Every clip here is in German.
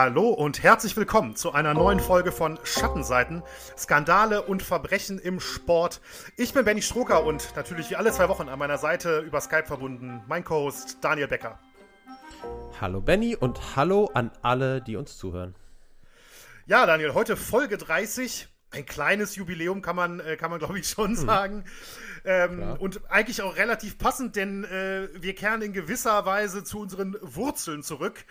Hallo und herzlich willkommen zu einer neuen Folge von Schattenseiten, Skandale und Verbrechen im Sport. Ich bin Benny Stroker und natürlich wie alle zwei Wochen an meiner Seite über Skype verbunden mein Co-Host Daniel Becker. Hallo Benny und hallo an alle, die uns zuhören. Ja, Daniel, heute Folge 30. Ein kleines Jubiläum kann man, äh, kann man glaube ich schon hm. sagen. Ähm, und eigentlich auch relativ passend, denn äh, wir kehren in gewisser Weise zu unseren Wurzeln zurück.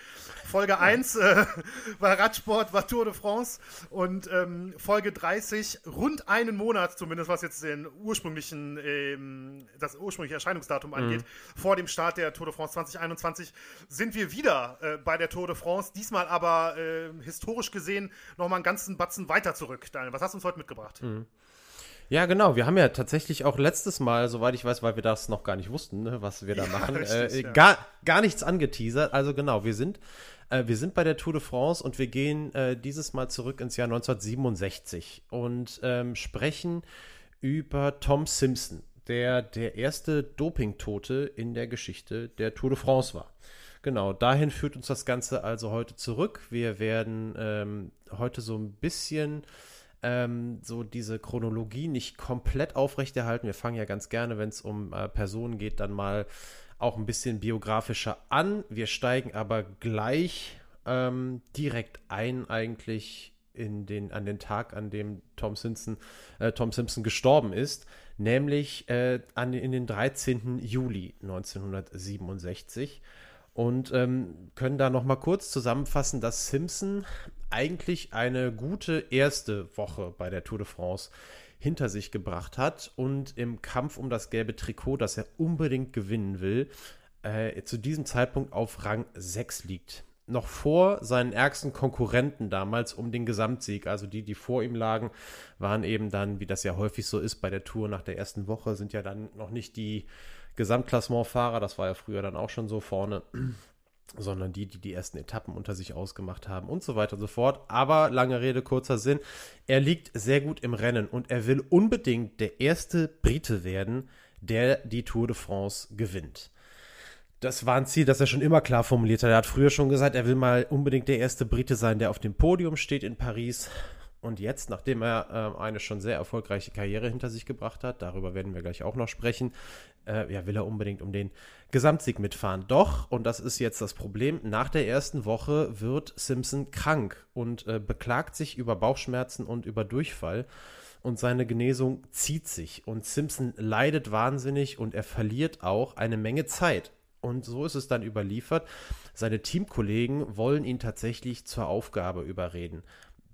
Folge 1 äh, war Radsport, war Tour de France und ähm, Folge 30, rund einen Monat zumindest, was jetzt den ursprünglichen, ähm, das ursprüngliche Erscheinungsdatum mhm. angeht, vor dem Start der Tour de France 2021, sind wir wieder äh, bei der Tour de France, diesmal aber äh, historisch gesehen nochmal einen ganzen Batzen weiter zurück. Daniel, was hast uns heute mitgebracht? Mhm. Ja, genau. Wir haben ja tatsächlich auch letztes Mal, soweit ich weiß, weil wir das noch gar nicht wussten, ne, was wir da ja, machen, richtig, äh, ja. gar, gar nichts angeteasert. Also genau, wir sind, äh, wir sind bei der Tour de France und wir gehen äh, dieses Mal zurück ins Jahr 1967 und ähm, sprechen über Tom Simpson, der der erste Dopingtote in der Geschichte der Tour de France war. Genau, dahin führt uns das Ganze also heute zurück. Wir werden ähm, heute so ein bisschen ähm, so diese Chronologie nicht komplett aufrechterhalten. Wir fangen ja ganz gerne, wenn es um äh, Personen geht, dann mal auch ein bisschen biografischer an. Wir steigen aber gleich ähm, direkt ein eigentlich in den, an den Tag, an dem Tom Simpson, äh, Tom Simpson gestorben ist, nämlich äh, an, in den 13. Juli 1967 und ähm, können da noch mal kurz zusammenfassen, dass Simpson eigentlich eine gute erste Woche bei der Tour de France hinter sich gebracht hat und im Kampf um das gelbe Trikot, das er unbedingt gewinnen will, äh, zu diesem Zeitpunkt auf Rang 6 liegt. Noch vor seinen ärgsten Konkurrenten damals um den Gesamtsieg. Also die, die vor ihm lagen, waren eben dann, wie das ja häufig so ist bei der Tour nach der ersten Woche, sind ja dann noch nicht die Gesamtklassementfahrer, das war ja früher dann auch schon so vorne, sondern die, die die ersten Etappen unter sich ausgemacht haben und so weiter und so fort. Aber lange Rede, kurzer Sinn, er liegt sehr gut im Rennen und er will unbedingt der erste Brite werden, der die Tour de France gewinnt. Das war ein Ziel, das er schon immer klar formuliert hat. Er hat früher schon gesagt, er will mal unbedingt der erste Brite sein, der auf dem Podium steht in Paris. Und jetzt, nachdem er äh, eine schon sehr erfolgreiche Karriere hinter sich gebracht hat, darüber werden wir gleich auch noch sprechen, äh, ja, will er unbedingt um den Gesamtsieg mitfahren. Doch, und das ist jetzt das Problem, nach der ersten Woche wird Simpson krank und äh, beklagt sich über Bauchschmerzen und über Durchfall. Und seine Genesung zieht sich. Und Simpson leidet wahnsinnig und er verliert auch eine Menge Zeit. Und so ist es dann überliefert. Seine Teamkollegen wollen ihn tatsächlich zur Aufgabe überreden.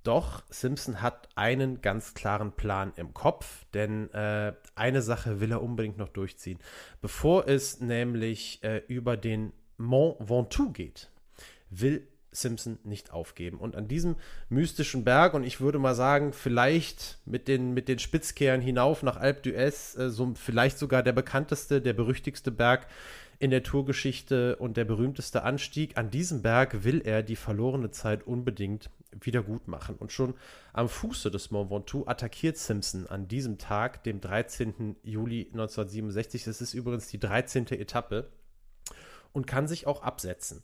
Doch Simpson hat einen ganz klaren Plan im Kopf, denn äh, eine Sache will er unbedingt noch durchziehen. Bevor es nämlich äh, über den Mont Ventoux geht, will Simpson nicht aufgeben. Und an diesem mystischen Berg, und ich würde mal sagen, vielleicht mit den, mit den Spitzkehren hinauf nach Alpe d'Huez, äh, so vielleicht sogar der bekannteste, der berüchtigste Berg in der Tourgeschichte und der berühmteste Anstieg. An diesem Berg will er die verlorene Zeit unbedingt wieder gut machen. Und schon am Fuße des Mont Ventoux attackiert Simpson an diesem Tag, dem 13. Juli 1967. Das ist übrigens die 13. Etappe und kann sich auch absetzen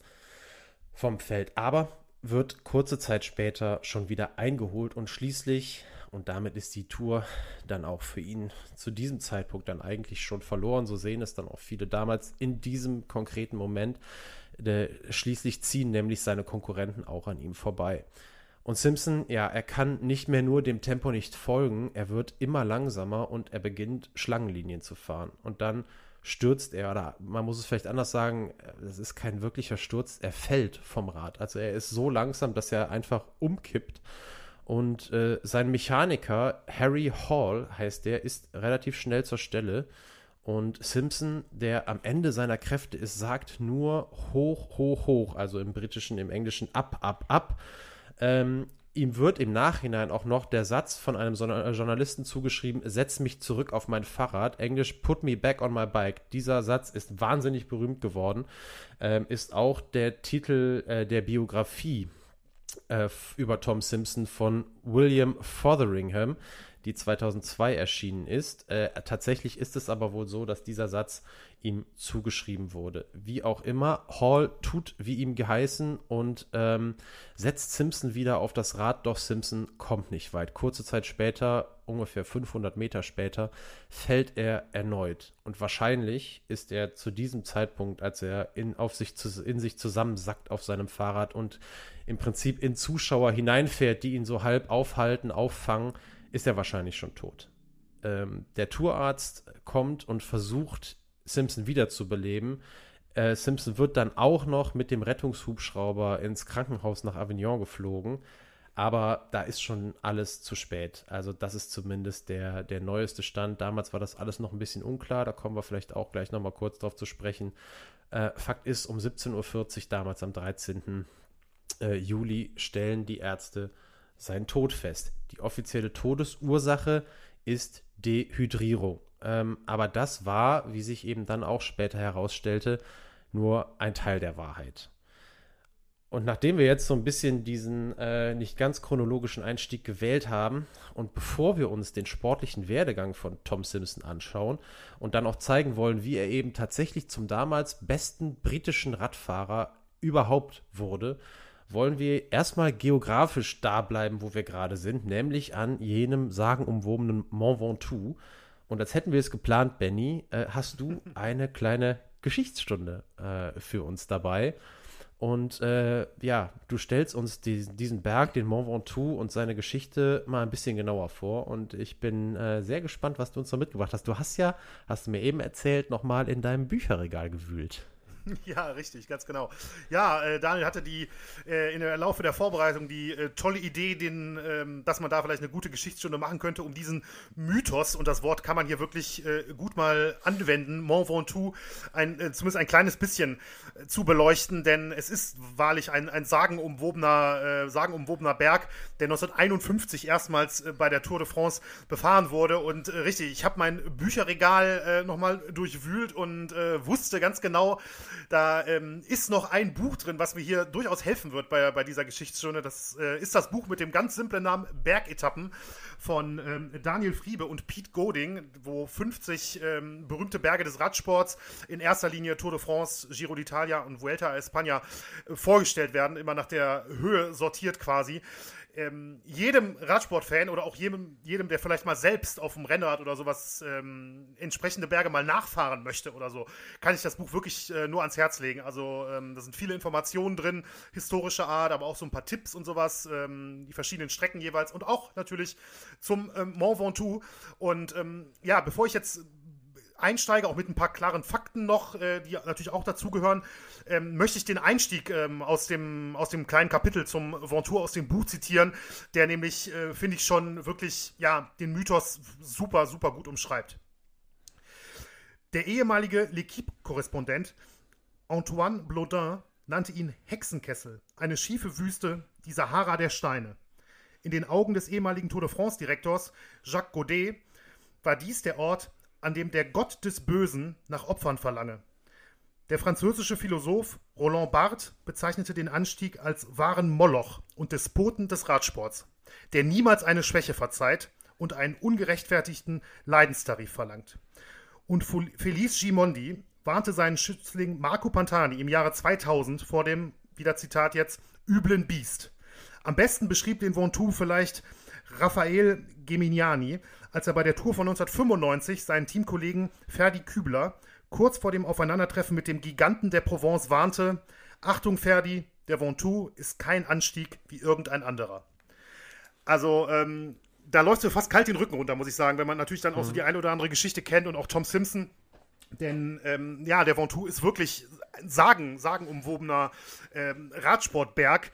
vom Feld. Aber wird kurze Zeit später schon wieder eingeholt und schließlich, und damit ist die Tour dann auch für ihn zu diesem Zeitpunkt dann eigentlich schon verloren. So sehen es dann auch viele damals in diesem konkreten Moment. Äh, schließlich ziehen nämlich seine Konkurrenten auch an ihm vorbei. Und Simpson, ja, er kann nicht mehr nur dem Tempo nicht folgen, er wird immer langsamer und er beginnt Schlangenlinien zu fahren. Und dann stürzt er, oder man muss es vielleicht anders sagen, das ist kein wirklicher Sturz, er fällt vom Rad. Also er ist so langsam, dass er einfach umkippt. Und äh, sein Mechaniker, Harry Hall heißt der, ist relativ schnell zur Stelle. Und Simpson, der am Ende seiner Kräfte ist, sagt nur hoch, hoch, hoch, also im britischen, im englischen ab, ab, ab. Ähm, ihm wird im Nachhinein auch noch der Satz von einem äh, Journalisten zugeschrieben, setz mich zurück auf mein Fahrrad, englisch put me back on my bike. Dieser Satz ist wahnsinnig berühmt geworden, ähm, ist auch der Titel äh, der Biografie äh, über Tom Simpson von William Fotheringham, die 2002 erschienen ist. Äh, tatsächlich ist es aber wohl so, dass dieser Satz ihm zugeschrieben wurde. Wie auch immer, Hall tut wie ihm geheißen und ähm, setzt Simpson wieder auf das Rad, doch Simpson kommt nicht weit. Kurze Zeit später, ungefähr 500 Meter später, fällt er erneut. Und wahrscheinlich ist er zu diesem Zeitpunkt, als er in, auf sich, in sich zusammensackt auf seinem Fahrrad und im Prinzip in Zuschauer hineinfährt, die ihn so halb aufhalten, auffangen, ist er wahrscheinlich schon tot. Ähm, der Tourarzt kommt und versucht, Simpson wiederzubeleben. Äh, Simpson wird dann auch noch mit dem Rettungshubschrauber ins Krankenhaus nach Avignon geflogen. Aber da ist schon alles zu spät. Also das ist zumindest der, der neueste Stand. Damals war das alles noch ein bisschen unklar. Da kommen wir vielleicht auch gleich nochmal kurz drauf zu sprechen. Äh, Fakt ist, um 17.40 Uhr, damals am 13. Äh, Juli, stellen die Ärzte seinen Tod fest. Die offizielle Todesursache ist Dehydrierung. Ähm, aber das war, wie sich eben dann auch später herausstellte, nur ein Teil der Wahrheit. Und nachdem wir jetzt so ein bisschen diesen äh, nicht ganz chronologischen Einstieg gewählt haben und bevor wir uns den sportlichen Werdegang von Tom Simpson anschauen und dann auch zeigen wollen, wie er eben tatsächlich zum damals besten britischen Radfahrer überhaupt wurde, wollen wir erstmal geografisch da bleiben, wo wir gerade sind, nämlich an jenem sagenumwobenen Mont Ventoux. Und als hätten wir es geplant, Benny, äh, hast du eine kleine Geschichtsstunde äh, für uns dabei. Und äh, ja, du stellst uns die, diesen Berg, den Mont Ventoux und seine Geschichte mal ein bisschen genauer vor. Und ich bin äh, sehr gespannt, was du uns da mitgebracht hast. Du hast ja, hast du mir eben erzählt, nochmal in deinem Bücherregal gewühlt. Ja, richtig, ganz genau. Ja, äh, Daniel hatte die äh, in der Laufe der Vorbereitung die äh, tolle Idee, den, ähm, dass man da vielleicht eine gute Geschichtsstunde machen könnte, um diesen Mythos, und das Wort kann man hier wirklich äh, gut mal anwenden, Mont Ventoux, ein, äh, zumindest ein kleines bisschen äh, zu beleuchten, denn es ist wahrlich ein, ein sagenumwobener, sagenumwobener Berg, der 1951 erstmals bei der Tour de France befahren wurde. Und richtig, ich habe mein Bücherregal äh, nochmal durchwühlt und wusste ganz genau, da ähm, ist noch ein Buch drin, was mir hier durchaus helfen wird bei, bei dieser Geschichtsstunde. Das äh, ist das Buch mit dem ganz simplen Namen Bergetappen von ähm, Daniel Friebe und Pete Goding, wo 50 ähm, berühmte Berge des Radsports in erster Linie Tour de France, Giro d'Italia und Vuelta a España äh, vorgestellt werden, immer nach der Höhe sortiert quasi ähm, jedem Radsportfan oder auch jedem, jedem, der vielleicht mal selbst auf dem Rennrad oder sowas ähm, entsprechende Berge mal nachfahren möchte oder so, kann ich das Buch wirklich äh, nur ans Herz legen. Also ähm, da sind viele Informationen drin, historische Art, aber auch so ein paar Tipps und sowas, ähm, die verschiedenen Strecken jeweils und auch natürlich zum ähm, Mont Ventoux. Und ähm, ja, bevor ich jetzt einsteige, auch mit ein paar klaren Fakten noch, äh, die natürlich auch dazugehören, ähm, möchte ich den Einstieg ähm, aus, dem, aus dem kleinen Kapitel zum Ventoux aus dem Buch zitieren, der nämlich, äh, finde ich, schon wirklich ja, den Mythos super, super gut umschreibt. Der ehemalige L'Equipe-Korrespondent Antoine Blodin nannte ihn Hexenkessel, eine schiefe Wüste, die Sahara der Steine. In den Augen des ehemaligen Tour de France-Direktors Jacques Godet war dies der Ort, an dem der Gott des Bösen nach Opfern verlange. Der französische Philosoph Roland Barthes bezeichnete den Anstieg als wahren Moloch und Despoten des Radsports, der niemals eine Schwäche verzeiht und einen ungerechtfertigten Leidenstarif verlangt. Und Felice Gimondi warnte seinen Schützling Marco Pantani im Jahre 2000 vor dem, wieder Zitat jetzt, üblen Biest. Am besten beschrieb den Ventoux vielleicht Raphael Geminiani, als er bei der Tour von 1995 seinen Teamkollegen Ferdi Kübler kurz vor dem Aufeinandertreffen mit dem Giganten der Provence warnte: Achtung, Ferdi, der Ventoux ist kein Anstieg wie irgendein anderer. Also, ähm, da läuft so fast kalt den Rücken runter, muss ich sagen, wenn man natürlich dann auch so mhm. die eine oder andere Geschichte kennt und auch Tom Simpson. Denn ähm, ja, der Ventoux ist wirklich ein sagen, sagenumwobener ähm, Radsportberg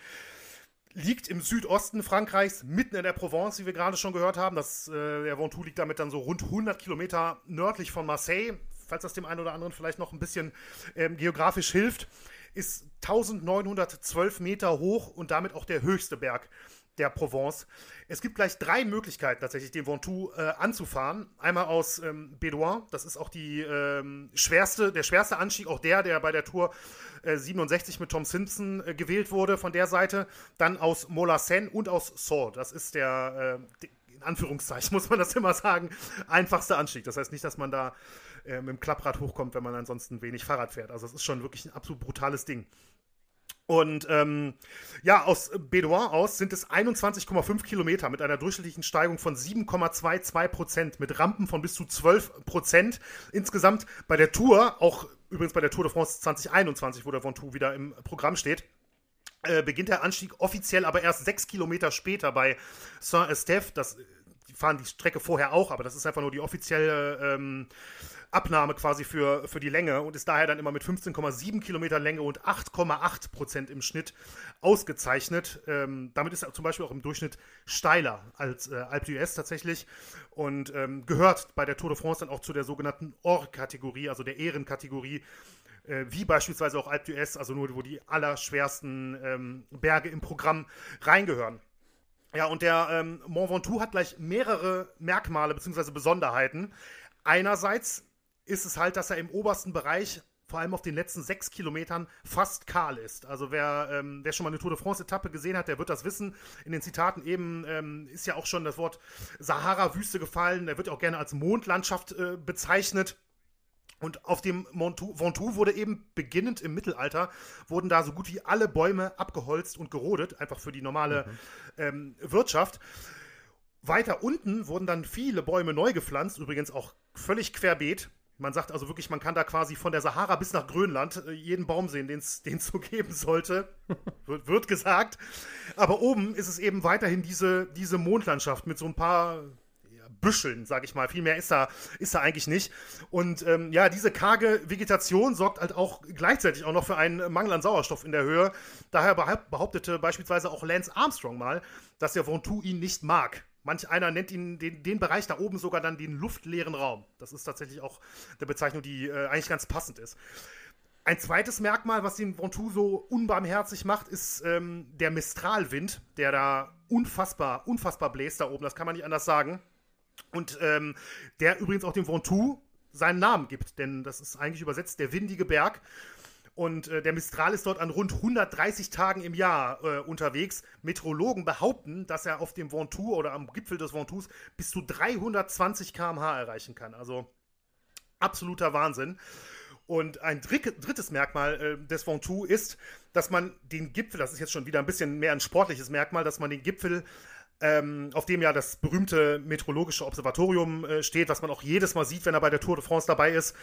liegt im Südosten Frankreichs, mitten in der Provence, wie wir gerade schon gehört haben. Das, äh, der Ventoux liegt damit dann so rund 100 Kilometer nördlich von Marseille, falls das dem einen oder anderen vielleicht noch ein bisschen ähm, geografisch hilft. Ist 1912 Meter hoch und damit auch der höchste Berg der Provence. Es gibt gleich drei Möglichkeiten, tatsächlich den Ventoux äh, anzufahren. Einmal aus ähm, Bédouin, das ist auch die ähm, schwerste, der schwerste Anstieg, auch der, der bei der Tour äh, 67 mit Tom Simpson äh, gewählt wurde von der Seite. Dann aus Molassen und aus Saul, das ist der, äh, in Anführungszeichen muss man das immer sagen, einfachste Anstieg. Das heißt nicht, dass man da äh, mit dem Klapprad hochkommt, wenn man ansonsten wenig Fahrrad fährt. Also es ist schon wirklich ein absolut brutales Ding. Und ähm, ja, aus Bedouin aus sind es 21,5 Kilometer mit einer durchschnittlichen Steigung von 7,22 Prozent, mit Rampen von bis zu 12 Prozent. Insgesamt bei der Tour, auch übrigens bei der Tour de France 2021, wo der Ventoux wieder im Programm steht, äh, beginnt der Anstieg offiziell aber erst sechs Kilometer später bei Saint-Estèphe. Das die fahren die Strecke vorher auch, aber das ist einfach nur die offizielle ähm, Abnahme quasi für, für die Länge und ist daher dann immer mit 15,7 Kilometer Länge und 8,8 Prozent im Schnitt ausgezeichnet. Ähm, damit ist er zum Beispiel auch im Durchschnitt steiler als äh, Alpe d'Huez tatsächlich und ähm, gehört bei der Tour de France dann auch zu der sogenannten Or-Kategorie, also der Ehrenkategorie, äh, wie beispielsweise auch Alpe d'Huez, also nur wo die allerschwersten ähm, Berge im Programm reingehören. Ja, und der ähm, Mont Ventoux hat gleich mehrere Merkmale bzw. Besonderheiten. Einerseits ist es halt, dass er im obersten Bereich vor allem auf den letzten sechs Kilometern fast kahl ist. Also wer, ähm, wer schon mal eine Tour de France-Etappe gesehen hat, der wird das wissen. In den Zitaten eben ähm, ist ja auch schon das Wort Sahara-Wüste gefallen. Der wird auch gerne als Mondlandschaft äh, bezeichnet. Und auf dem Ventoux wurde eben beginnend im Mittelalter, wurden da so gut wie alle Bäume abgeholzt und gerodet, einfach für die normale mhm. ähm, Wirtschaft. Weiter unten wurden dann viele Bäume neu gepflanzt, übrigens auch völlig querbeet. Man sagt also wirklich, man kann da quasi von der Sahara bis nach Grönland äh, jeden Baum sehen, den es so geben sollte. wird, wird, gesagt. Aber oben ist es eben weiterhin diese, diese Mondlandschaft mit so ein paar Büscheln, sag ich mal. Viel mehr ist da, ist da eigentlich nicht. Und ähm, ja, diese karge Vegetation sorgt halt auch gleichzeitig auch noch für einen Mangel an Sauerstoff in der Höhe. Daher behauptete beispielsweise auch Lance Armstrong mal, dass der Ventoux ihn nicht mag. Manch einer nennt ihn den, den, Bereich da oben sogar dann den luftleeren Raum. Das ist tatsächlich auch eine Bezeichnung, die äh, eigentlich ganz passend ist. Ein zweites Merkmal, was den Ventoux so unbarmherzig macht, ist ähm, der Mistralwind, der da unfassbar, unfassbar bläst da oben. Das kann man nicht anders sagen. Und ähm, der übrigens auch dem Ventoux seinen Namen gibt, denn das ist eigentlich übersetzt der windige Berg. Und äh, der Mistral ist dort an rund 130 Tagen im Jahr äh, unterwegs. Meteorologen behaupten, dass er auf dem Ventoux oder am Gipfel des Ventoux bis zu 320 km/h erreichen kann. Also absoluter Wahnsinn. Und ein drittes Merkmal äh, des Ventoux ist, dass man den Gipfel, das ist jetzt schon wieder ein bisschen mehr ein sportliches Merkmal, dass man den Gipfel ähm, auf dem ja das berühmte meteorologische Observatorium äh, steht, was man auch jedes Mal sieht, wenn er bei der Tour de France dabei ist,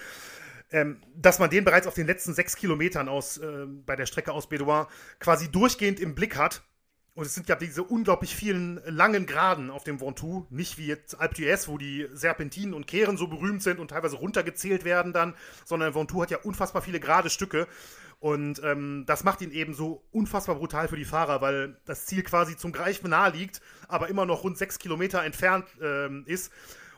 ähm, dass man den bereits auf den letzten sechs Kilometern aus, äh, bei der Strecke aus Bedouin quasi durchgehend im Blick hat. Und es sind ja diese unglaublich vielen langen Graden auf dem Ventoux, nicht wie jetzt Alpe d'Huez, wo die Serpentinen und Kehren so berühmt sind und teilweise runtergezählt werden dann, sondern Ventoux hat ja unfassbar viele gerade Stücke. Und ähm, das macht ihn eben so unfassbar brutal für die Fahrer, weil das Ziel quasi zum Greifen nahe liegt, aber immer noch rund sechs Kilometer entfernt ähm, ist.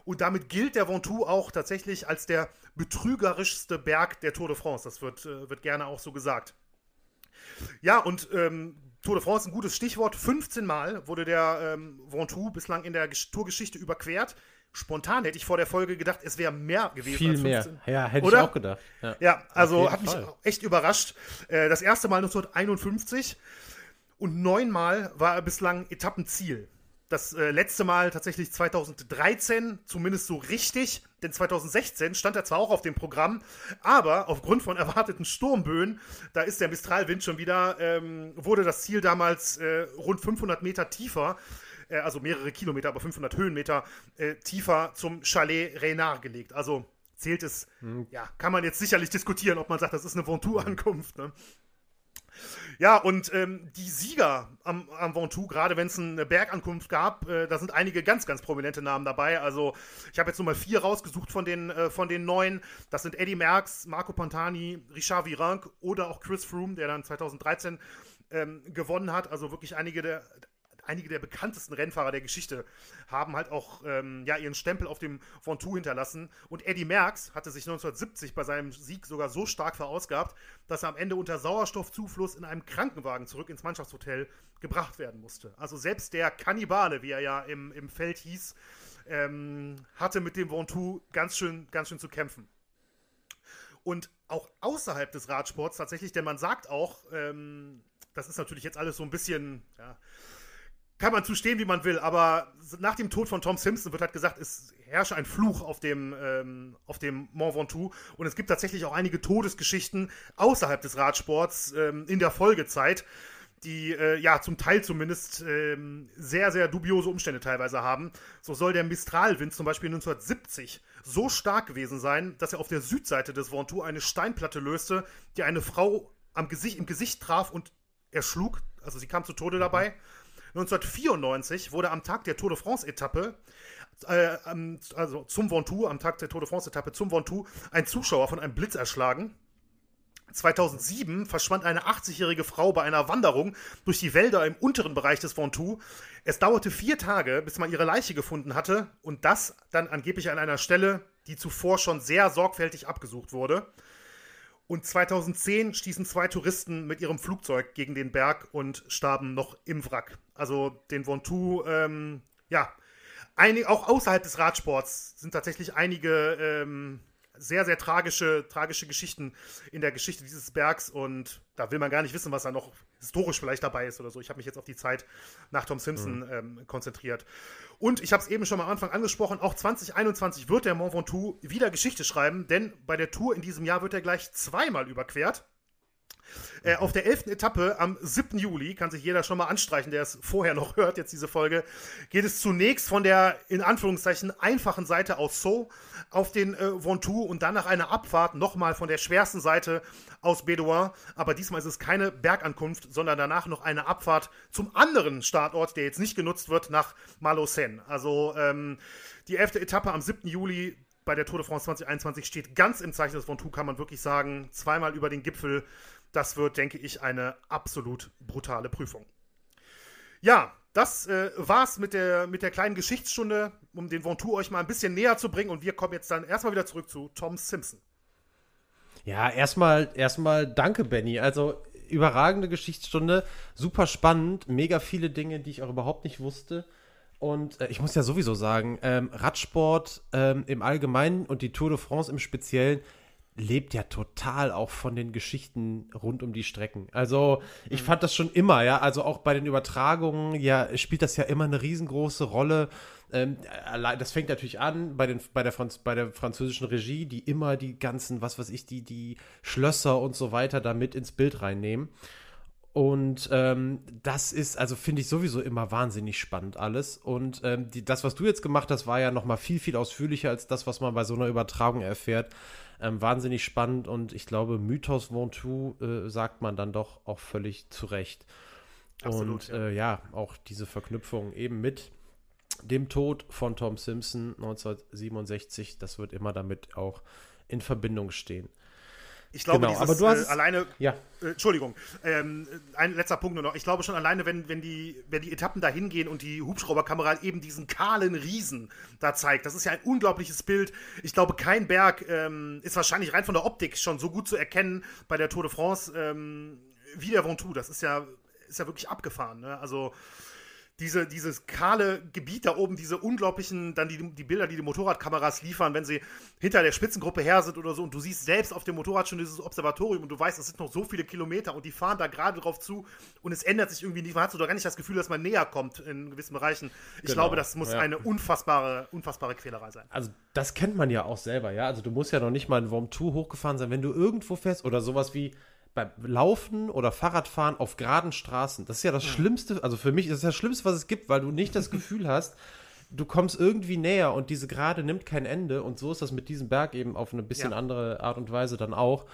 Und damit gilt der Ventoux auch tatsächlich als der betrügerischste Berg der Tour de France. Das wird, äh, wird gerne auch so gesagt. Ja, und ähm, Tour de France ein gutes Stichwort. 15 Mal wurde der ähm, Ventoux bislang in der Tourgeschichte überquert. Spontan hätte ich vor der Folge gedacht, es wäre mehr gewesen. Viel mehr. Ja, hätte Oder? ich auch gedacht. Ja, ja also hat mich Fall. echt überrascht. Äh, das erste Mal 1951 und neunmal war er bislang Etappenziel das äh, letzte Mal tatsächlich 2013, zumindest so richtig, denn 2016 stand er zwar auch auf dem Programm, aber aufgrund von erwarteten Sturmböen, da ist der Mistralwind schon wieder, ähm, wurde das Ziel damals äh, rund 500 Meter tiefer, äh, also mehrere Kilometer, aber 500 Höhenmeter äh, tiefer zum Chalet Reynard gelegt. Also zählt es, hm. ja, kann man jetzt sicherlich diskutieren, ob man sagt, das ist eine Ventoux-Ankunft. Ne? Ja, und ähm, die Sieger am, am Ventoux, gerade wenn es eine Bergankunft gab, äh, da sind einige ganz, ganz prominente Namen dabei. Also ich habe jetzt nur mal vier rausgesucht von den, äh, von den neun. Das sind Eddie Merckx, Marco Pantani, Richard Virenque oder auch Chris Froome, der dann 2013 ähm, gewonnen hat. Also wirklich einige der, einige der bekanntesten Rennfahrer der Geschichte haben halt auch ähm, ja, ihren Stempel auf dem Ventoux hinterlassen. Und Eddie Merckx hatte sich 1970 bei seinem Sieg sogar so stark verausgabt, dass er am Ende unter Sauerstoffzufluss in einem Krankenwagen zurück ins Mannschaftshotel gebracht werden musste. Also selbst der Kannibale, wie er ja im, im Feld hieß, ähm, hatte mit dem Ventoux ganz schön, ganz schön zu kämpfen. Und auch außerhalb des Radsports tatsächlich, denn man sagt auch, ähm, das ist natürlich jetzt alles so ein bisschen, ja, kann man zustehen, wie man will, aber nach dem Tod von Tom Simpson wird halt gesagt, es herrsche ein Fluch auf dem, ähm, auf dem Mont Ventoux und es gibt tatsächlich auch einige Todesgeschichten außerhalb des Radsports ähm, in der Folgezeit, die äh, ja zum Teil zumindest ähm, sehr, sehr dubiose Umstände teilweise haben. So soll der Mistralwind zum Beispiel 1970 so stark gewesen sein, dass er auf der Südseite des Ventoux eine Steinplatte löste, die eine Frau am Gesicht, im Gesicht traf und erschlug. Also sie kam zu Tode dabei. 1994 wurde am Tag der Tour de France-Etappe, äh, also zum Ventoux, am Tag der Tour de France-Etappe zum Ventoux, ein Zuschauer von einem Blitz erschlagen. 2007 verschwand eine 80-jährige Frau bei einer Wanderung durch die Wälder im unteren Bereich des Ventoux. Es dauerte vier Tage, bis man ihre Leiche gefunden hatte und das dann angeblich an einer Stelle, die zuvor schon sehr sorgfältig abgesucht wurde. Und 2010 stießen zwei Touristen mit ihrem Flugzeug gegen den Berg und starben noch im Wrack. Also den Ventoux, ähm, ja, einig, auch außerhalb des Radsports sind tatsächlich einige ähm, sehr, sehr tragische, tragische Geschichten in der Geschichte dieses Bergs und da will man gar nicht wissen, was da noch historisch vielleicht dabei ist oder so. Ich habe mich jetzt auf die Zeit nach Tom Simpson mhm. ähm, konzentriert. Und ich habe es eben schon mal am Anfang angesprochen, auch 2021 wird der Mont Ventoux wieder Geschichte schreiben, denn bei der Tour in diesem Jahr wird er gleich zweimal überquert. Äh, auf der 11. Etappe am 7. Juli, kann sich jeder schon mal anstreichen, der es vorher noch hört, jetzt diese Folge, geht es zunächst von der in Anführungszeichen einfachen Seite aus Sceaux auf den äh, Ventoux und dann nach einer Abfahrt nochmal von der schwersten Seite aus Bédouin. Aber diesmal ist es keine Bergankunft, sondern danach noch eine Abfahrt zum anderen Startort, der jetzt nicht genutzt wird, nach Malocène. Also ähm, die 11. Etappe am 7. Juli bei der Tour de France 2021 steht ganz im Zeichen des Ventoux, kann man wirklich sagen. Zweimal über den Gipfel das wird, denke ich, eine absolut brutale Prüfung. Ja, das äh, war's mit der, mit der kleinen Geschichtsstunde, um den Ventoux euch mal ein bisschen näher zu bringen. Und wir kommen jetzt dann erstmal wieder zurück zu Tom Simpson. Ja, erstmal, erstmal danke, Benny. Also überragende Geschichtsstunde, super spannend, mega viele Dinge, die ich auch überhaupt nicht wusste. Und äh, ich muss ja sowieso sagen, ähm, Radsport ähm, im Allgemeinen und die Tour de France im Speziellen lebt ja total auch von den Geschichten rund um die Strecken. Also ich mhm. fand das schon immer, ja, also auch bei den Übertragungen, ja, spielt das ja immer eine riesengroße Rolle. Ähm, das fängt natürlich an bei, den, bei, der Franz, bei der französischen Regie, die immer die ganzen, was weiß ich, die, die Schlösser und so weiter da mit ins Bild reinnehmen. Und ähm, das ist, also finde ich sowieso immer wahnsinnig spannend alles. Und ähm, die, das, was du jetzt gemacht hast, war ja noch mal viel, viel ausführlicher als das, was man bei so einer Übertragung erfährt. Ähm, wahnsinnig spannend und ich glaube, Mythos Ventoux äh, sagt man dann doch auch völlig zu Recht. Absolut, und ja. Äh, ja, auch diese Verknüpfung eben mit dem Tod von Tom Simpson 1967, das wird immer damit auch in Verbindung stehen. Ich glaube, genau, dieses, aber du hast äh, alleine. Ja. Äh, Entschuldigung, ähm, ein letzter Punkt nur noch. Ich glaube schon alleine, wenn, wenn, die, wenn die Etappen da hingehen und die Hubschrauberkamera eben diesen kahlen Riesen da zeigt, das ist ja ein unglaubliches Bild. Ich glaube, kein Berg ähm, ist wahrscheinlich rein von der Optik schon so gut zu erkennen bei der Tour de France ähm, wie der Ventoux. Das ist ja, ist ja wirklich abgefahren. Ne? Also diese, dieses kahle Gebiet da oben, diese unglaublichen, dann die, die Bilder, die die Motorradkameras liefern, wenn sie hinter der Spitzengruppe her sind oder so und du siehst selbst auf dem Motorrad schon dieses Observatorium und du weißt, es sind noch so viele Kilometer und die fahren da gerade drauf zu und es ändert sich irgendwie nicht. Man hat so doch gar nicht das Gefühl, dass man näher kommt in gewissen Bereichen. Ich genau. glaube, das muss ja. eine unfassbare, unfassbare Quälerei sein. Also, das kennt man ja auch selber, ja. Also, du musst ja noch nicht mal in Worm 2 hochgefahren sein, wenn du irgendwo fährst oder sowas wie beim Laufen oder Fahrradfahren auf geraden Straßen, das ist ja das Schlimmste, also für mich ist das das Schlimmste, was es gibt, weil du nicht das Gefühl hast, du kommst irgendwie näher und diese Gerade nimmt kein Ende und so ist das mit diesem Berg eben auf eine bisschen ja. andere Art und Weise dann auch.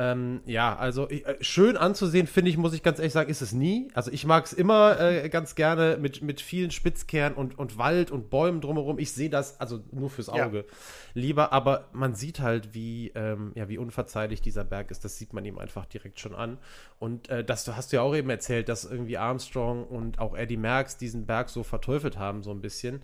Ähm, ja, also äh, schön anzusehen, finde ich, muss ich ganz ehrlich sagen, ist es nie. Also ich mag es immer äh, ganz gerne mit, mit vielen Spitzkernen und, und Wald und Bäumen drumherum. Ich sehe das, also nur fürs Auge, ja. lieber, aber man sieht halt, wie, ähm, ja, wie unverzeihlich dieser Berg ist. Das sieht man ihm einfach direkt schon an. Und äh, das hast du ja auch eben erzählt, dass irgendwie Armstrong und auch Eddie Merckx diesen Berg so verteufelt haben, so ein bisschen.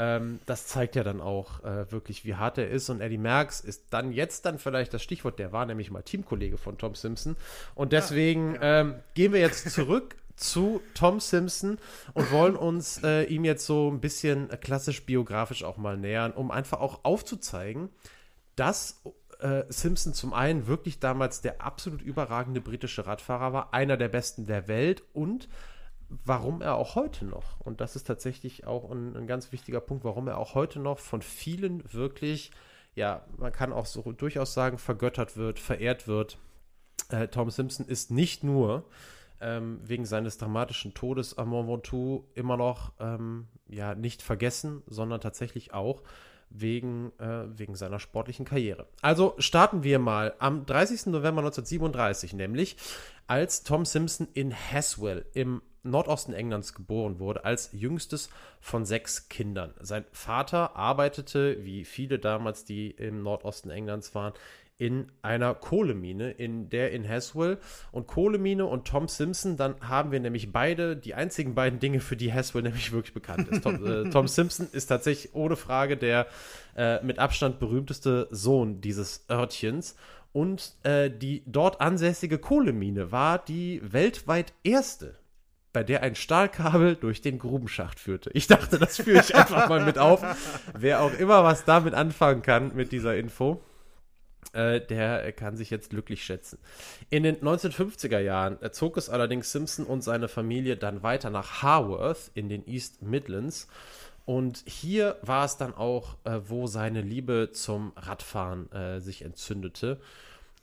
Ähm, das zeigt ja dann auch äh, wirklich, wie hart er ist. Und Eddie Merckx ist dann jetzt dann vielleicht das Stichwort, der war nämlich mal Teamkollege von Tom Simpson. Und deswegen ja, ja. Ähm, gehen wir jetzt zurück zu Tom Simpson und wollen uns äh, ihm jetzt so ein bisschen klassisch biografisch auch mal nähern, um einfach auch aufzuzeigen, dass äh, Simpson zum einen wirklich damals der absolut überragende britische Radfahrer war, einer der besten der Welt und warum er auch heute noch, und das ist tatsächlich auch ein, ein ganz wichtiger Punkt, warum er auch heute noch von vielen wirklich, ja, man kann auch so durchaus sagen, vergöttert wird, verehrt wird. Äh, Tom Simpson ist nicht nur ähm, wegen seines dramatischen Todes am Mont Ventoux immer noch ähm, ja, nicht vergessen, sondern tatsächlich auch wegen, äh, wegen seiner sportlichen Karriere. Also starten wir mal am 30. November 1937, nämlich als Tom Simpson in Haswell im Nordosten Englands geboren wurde, als jüngstes von sechs Kindern. Sein Vater arbeitete, wie viele damals, die im Nordosten Englands waren, in einer Kohlemine, in der in Haswell. Und Kohlemine und Tom Simpson, dann haben wir nämlich beide, die einzigen beiden Dinge, für die Haswell nämlich wirklich bekannt ist. Tom, äh, Tom Simpson ist tatsächlich ohne Frage der äh, mit Abstand berühmteste Sohn dieses Örtchens. Und äh, die dort ansässige Kohlemine war die weltweit erste bei der ein Stahlkabel durch den Grubenschacht führte. Ich dachte, das führe ich einfach mal mit auf. Wer auch immer was damit anfangen kann mit dieser Info. Äh, der kann sich jetzt glücklich schätzen. In den 1950er Jahren zog es allerdings Simpson und seine Familie dann weiter nach Harworth in den East Midlands. Und hier war es dann auch, äh, wo seine Liebe zum Radfahren äh, sich entzündete.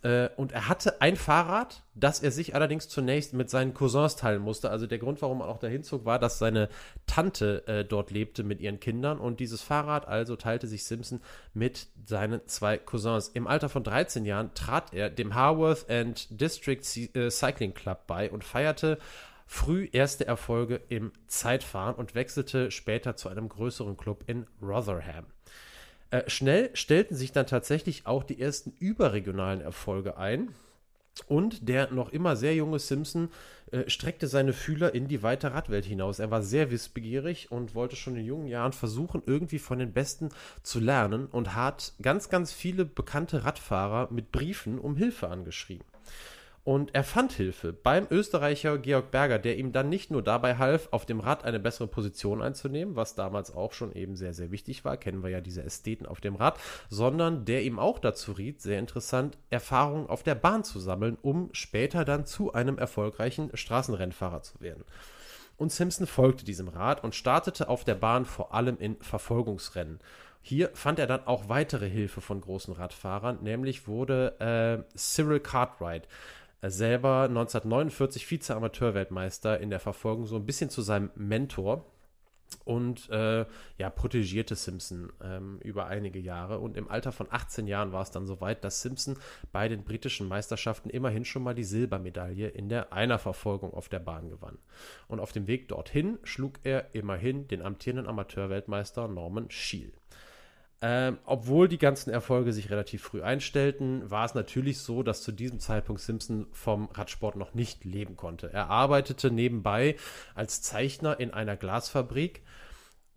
Äh, und er hatte ein Fahrrad, das er sich allerdings zunächst mit seinen Cousins teilen musste. Also der Grund, warum er auch dahin zog, war, dass seine Tante äh, dort lebte mit ihren Kindern. Und dieses Fahrrad also teilte sich Simpson mit seinen zwei Cousins. Im Alter von 13 Jahren trat er dem Harworth and District äh, Cycling Club bei und feierte früh erste Erfolge im Zeitfahren und wechselte später zu einem größeren Club in Rotherham. Äh, schnell stellten sich dann tatsächlich auch die ersten überregionalen Erfolge ein. Und der noch immer sehr junge Simpson äh, streckte seine Fühler in die weite Radwelt hinaus. Er war sehr wissbegierig und wollte schon in jungen Jahren versuchen, irgendwie von den Besten zu lernen und hat ganz, ganz viele bekannte Radfahrer mit Briefen um Hilfe angeschrieben. Und er fand Hilfe beim Österreicher Georg Berger, der ihm dann nicht nur dabei half, auf dem Rad eine bessere Position einzunehmen, was damals auch schon eben sehr, sehr wichtig war, kennen wir ja diese Ästheten auf dem Rad, sondern der ihm auch dazu riet, sehr interessant, Erfahrungen auf der Bahn zu sammeln, um später dann zu einem erfolgreichen Straßenrennfahrer zu werden. Und Simpson folgte diesem Rat und startete auf der Bahn vor allem in Verfolgungsrennen. Hier fand er dann auch weitere Hilfe von großen Radfahrern, nämlich wurde äh, Cyril Cartwright selber 1949 Vize-Amateurweltmeister in der Verfolgung, so ein bisschen zu seinem Mentor und äh, ja, protegierte Simpson ähm, über einige Jahre. Und im Alter von 18 Jahren war es dann soweit, dass Simpson bei den britischen Meisterschaften immerhin schon mal die Silbermedaille in der Einerverfolgung auf der Bahn gewann. Und auf dem Weg dorthin schlug er immerhin den amtierenden Amateurweltmeister Norman Scheel. Ähm, obwohl die ganzen Erfolge sich relativ früh einstellten, war es natürlich so, dass zu diesem Zeitpunkt Simpson vom Radsport noch nicht leben konnte. Er arbeitete nebenbei als Zeichner in einer Glasfabrik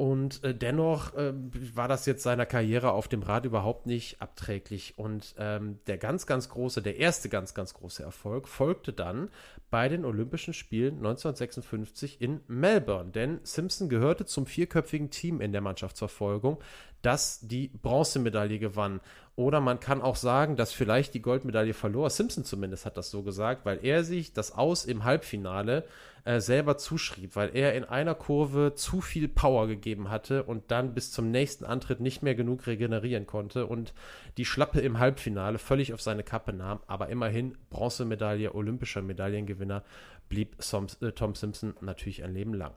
und äh, dennoch äh, war das jetzt seiner Karriere auf dem Rad überhaupt nicht abträglich. Und ähm, der ganz, ganz große, der erste ganz, ganz große Erfolg folgte dann bei den Olympischen Spielen 1956 in Melbourne. Denn Simpson gehörte zum vierköpfigen Team in der Mannschaftsverfolgung, das die Bronzemedaille gewann. Oder man kann auch sagen, dass vielleicht die Goldmedaille verlor. Simpson zumindest hat das so gesagt, weil er sich das Aus im Halbfinale äh, selber zuschrieb, weil er in einer Kurve zu viel Power gegeben hatte und dann bis zum nächsten Antritt nicht mehr genug regenerieren konnte und die Schlappe im Halbfinale völlig auf seine Kappe nahm. Aber immerhin Bronzemedaille, olympischer Medaillengewinner, blieb äh, Tom Simpson natürlich ein Leben lang.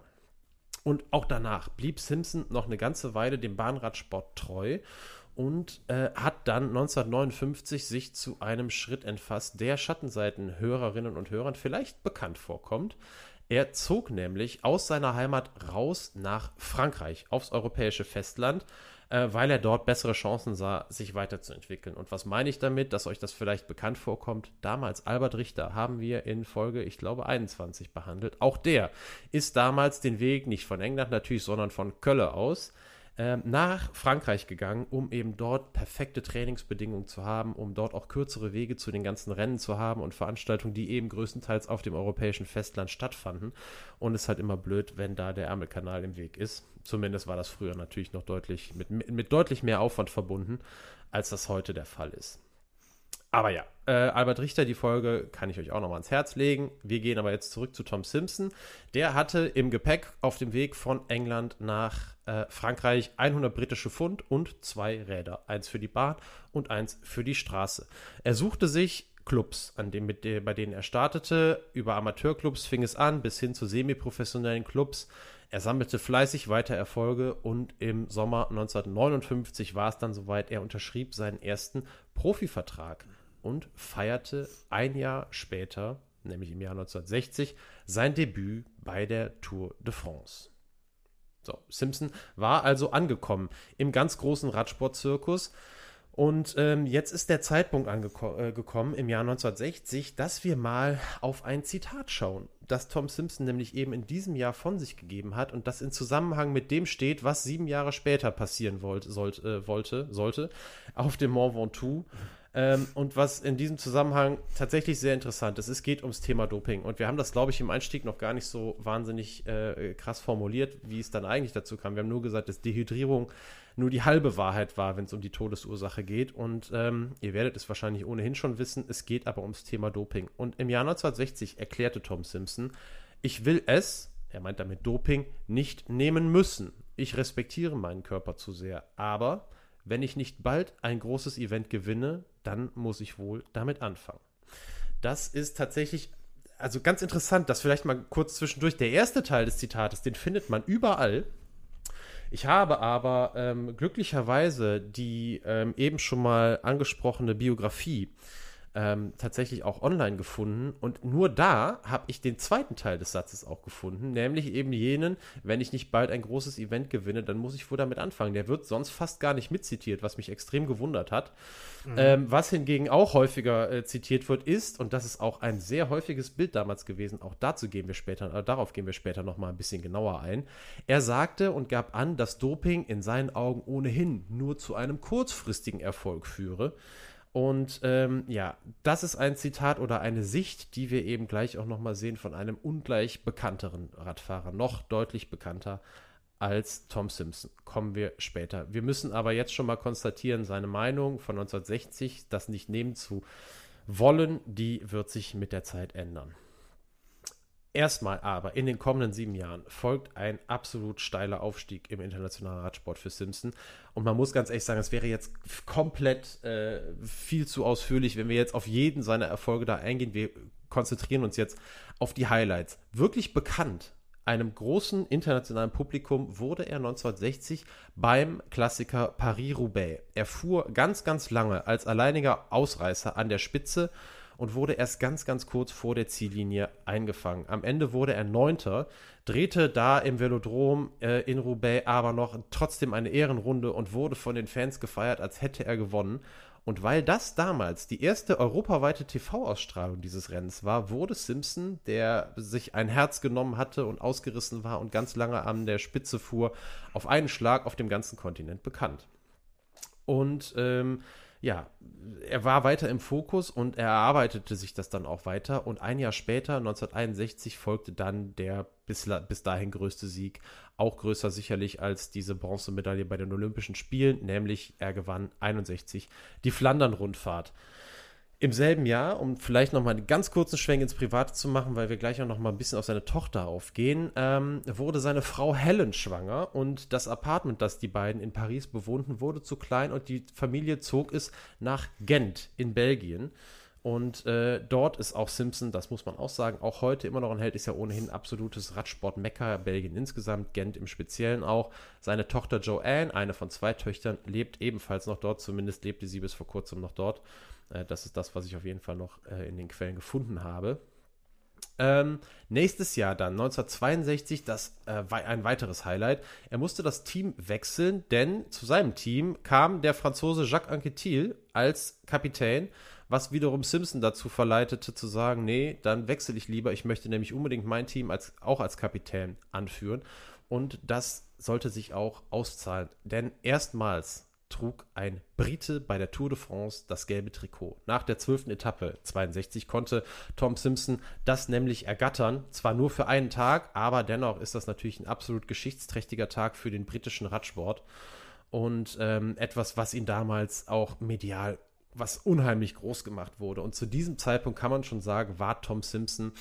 Und auch danach blieb Simpson noch eine ganze Weile dem Bahnradsport treu und äh, hat dann 1959 sich zu einem Schritt entfasst, der Schattenseiten Hörerinnen und Hörern vielleicht bekannt vorkommt. Er zog nämlich aus seiner Heimat raus nach Frankreich, aufs europäische Festland, äh, weil er dort bessere Chancen sah, sich weiterzuentwickeln. Und was meine ich damit, dass euch das vielleicht bekannt vorkommt? Damals, Albert Richter, haben wir in Folge, ich glaube, 21 behandelt. Auch der ist damals den Weg nicht von England natürlich, sondern von Kölle aus äh, nach Frankreich gegangen, um eben dort perfekte Trainingsbedingungen zu haben, um dort auch kürzere Wege zu den ganzen Rennen zu haben und Veranstaltungen, die eben größtenteils auf dem europäischen Festland stattfanden. Und es ist halt immer blöd, wenn da der Ärmelkanal im Weg ist. Zumindest war das früher natürlich noch deutlich mit, mit deutlich mehr Aufwand verbunden, als das heute der Fall ist. Aber ja, äh, Albert Richter, die Folge kann ich euch auch nochmal ans Herz legen. Wir gehen aber jetzt zurück zu Tom Simpson. Der hatte im Gepäck auf dem Weg von England nach äh, Frankreich 100 britische Pfund und zwei Räder. Eins für die Bahn und eins für die Straße. Er suchte sich Clubs, an dem, mit bei denen er startete. Über Amateurclubs fing es an, bis hin zu semiprofessionellen Clubs. Er sammelte fleißig weiter Erfolge und im Sommer 1959 war es dann soweit, er unterschrieb seinen ersten Profivertrag und feierte ein Jahr später, nämlich im Jahr 1960, sein Debüt bei der Tour de France. So, Simpson war also angekommen im ganz großen Radsportzirkus. Und ähm, jetzt ist der Zeitpunkt angekommen äh, im Jahr 1960, dass wir mal auf ein Zitat schauen, das Tom Simpson nämlich eben in diesem Jahr von sich gegeben hat und das in Zusammenhang mit dem steht, was sieben Jahre später passieren wollt, sollt, äh, wollte, sollte auf dem Mont Ventoux. Ähm, und was in diesem Zusammenhang tatsächlich sehr interessant ist, es geht ums Thema Doping. Und wir haben das, glaube ich, im Einstieg noch gar nicht so wahnsinnig äh, krass formuliert, wie es dann eigentlich dazu kam. Wir haben nur gesagt, dass Dehydrierung nur die halbe Wahrheit war, wenn es um die Todesursache geht. Und ähm, ihr werdet es wahrscheinlich ohnehin schon wissen, es geht aber ums Thema Doping. Und im Jahr 1960 erklärte Tom Simpson, ich will es, er meint damit Doping, nicht nehmen müssen. Ich respektiere meinen Körper zu sehr, aber wenn ich nicht bald ein großes Event gewinne, dann muss ich wohl damit anfangen. Das ist tatsächlich, also ganz interessant, das vielleicht mal kurz zwischendurch. Der erste Teil des Zitates, den findet man überall. Ich habe aber ähm, glücklicherweise die ähm, eben schon mal angesprochene Biografie ähm, tatsächlich auch online gefunden. Und nur da habe ich den zweiten Teil des Satzes auch gefunden, nämlich eben jenen, wenn ich nicht bald ein großes Event gewinne, dann muss ich wohl damit anfangen. Der wird sonst fast gar nicht mitzitiert, was mich extrem gewundert hat. Mhm. Ähm, was hingegen auch häufiger äh, zitiert wird, ist, und das ist auch ein sehr häufiges Bild damals gewesen, auch dazu gehen wir später, äh, darauf gehen wir später nochmal ein bisschen genauer ein. Er sagte und gab an, dass Doping in seinen Augen ohnehin nur zu einem kurzfristigen Erfolg führe. Und ähm, ja, das ist ein Zitat oder eine Sicht, die wir eben gleich auch nochmal sehen von einem ungleich bekannteren Radfahrer, noch deutlich bekannter als Tom Simpson. Kommen wir später. Wir müssen aber jetzt schon mal konstatieren, seine Meinung von 1960, das nicht nehmen zu wollen, die wird sich mit der Zeit ändern. Erstmal aber in den kommenden sieben Jahren folgt ein absolut steiler Aufstieg im internationalen Radsport für Simpson. Und man muss ganz ehrlich sagen, es wäre jetzt komplett äh, viel zu ausführlich, wenn wir jetzt auf jeden seiner Erfolge da eingehen. Wir konzentrieren uns jetzt auf die Highlights. Wirklich bekannt einem großen internationalen Publikum wurde er 1960 beim Klassiker Paris-Roubaix. Er fuhr ganz, ganz lange als alleiniger Ausreißer an der Spitze und wurde erst ganz, ganz kurz vor der Ziellinie eingefangen. Am Ende wurde er Neunter, drehte da im Velodrom äh, in Roubaix aber noch trotzdem eine Ehrenrunde und wurde von den Fans gefeiert, als hätte er gewonnen. Und weil das damals die erste europaweite TV-Ausstrahlung dieses Rennens war, wurde Simpson, der sich ein Herz genommen hatte und ausgerissen war und ganz lange an der Spitze fuhr, auf einen Schlag auf dem ganzen Kontinent bekannt. Und ähm, ja, er war weiter im Fokus und er erarbeitete sich das dann auch weiter. Und ein Jahr später, 1961, folgte dann der bis, bis dahin größte Sieg. Auch größer sicherlich als diese Bronzemedaille bei den Olympischen Spielen, nämlich er gewann 61 die Flandern-Rundfahrt. Im selben Jahr, um vielleicht noch mal einen ganz kurzen Schwenk ins Private zu machen, weil wir gleich auch noch mal ein bisschen auf seine Tochter aufgehen, ähm, wurde seine Frau Helen schwanger und das Apartment, das die beiden in Paris bewohnten, wurde zu klein und die Familie zog es nach Gent in Belgien. Und äh, dort ist auch Simpson, das muss man auch sagen, auch heute immer noch ein Held, ist ja ohnehin absolutes Radsport-Mecker, Belgien insgesamt, Gent im Speziellen auch. Seine Tochter Joanne, eine von zwei Töchtern, lebt ebenfalls noch dort, zumindest lebte sie bis vor kurzem noch dort. Äh, das ist das, was ich auf jeden Fall noch äh, in den Quellen gefunden habe. Ähm, nächstes Jahr dann, 1962, das äh, ein weiteres Highlight. Er musste das Team wechseln, denn zu seinem Team kam der Franzose Jacques Anquetil als Kapitän, was wiederum Simpson dazu verleitete zu sagen, nee, dann wechsle ich lieber, ich möchte nämlich unbedingt mein Team als, auch als Kapitän anführen. Und das sollte sich auch auszahlen, denn erstmals trug ein Brite bei der Tour de France das gelbe Trikot. Nach der zwölften Etappe 62 konnte Tom Simpson das nämlich ergattern. Zwar nur für einen Tag, aber dennoch ist das natürlich ein absolut geschichtsträchtiger Tag für den britischen Radsport. Und ähm, etwas, was ihn damals auch medial was unheimlich groß gemacht wurde. Und zu diesem Zeitpunkt kann man schon sagen, war Tom Simpson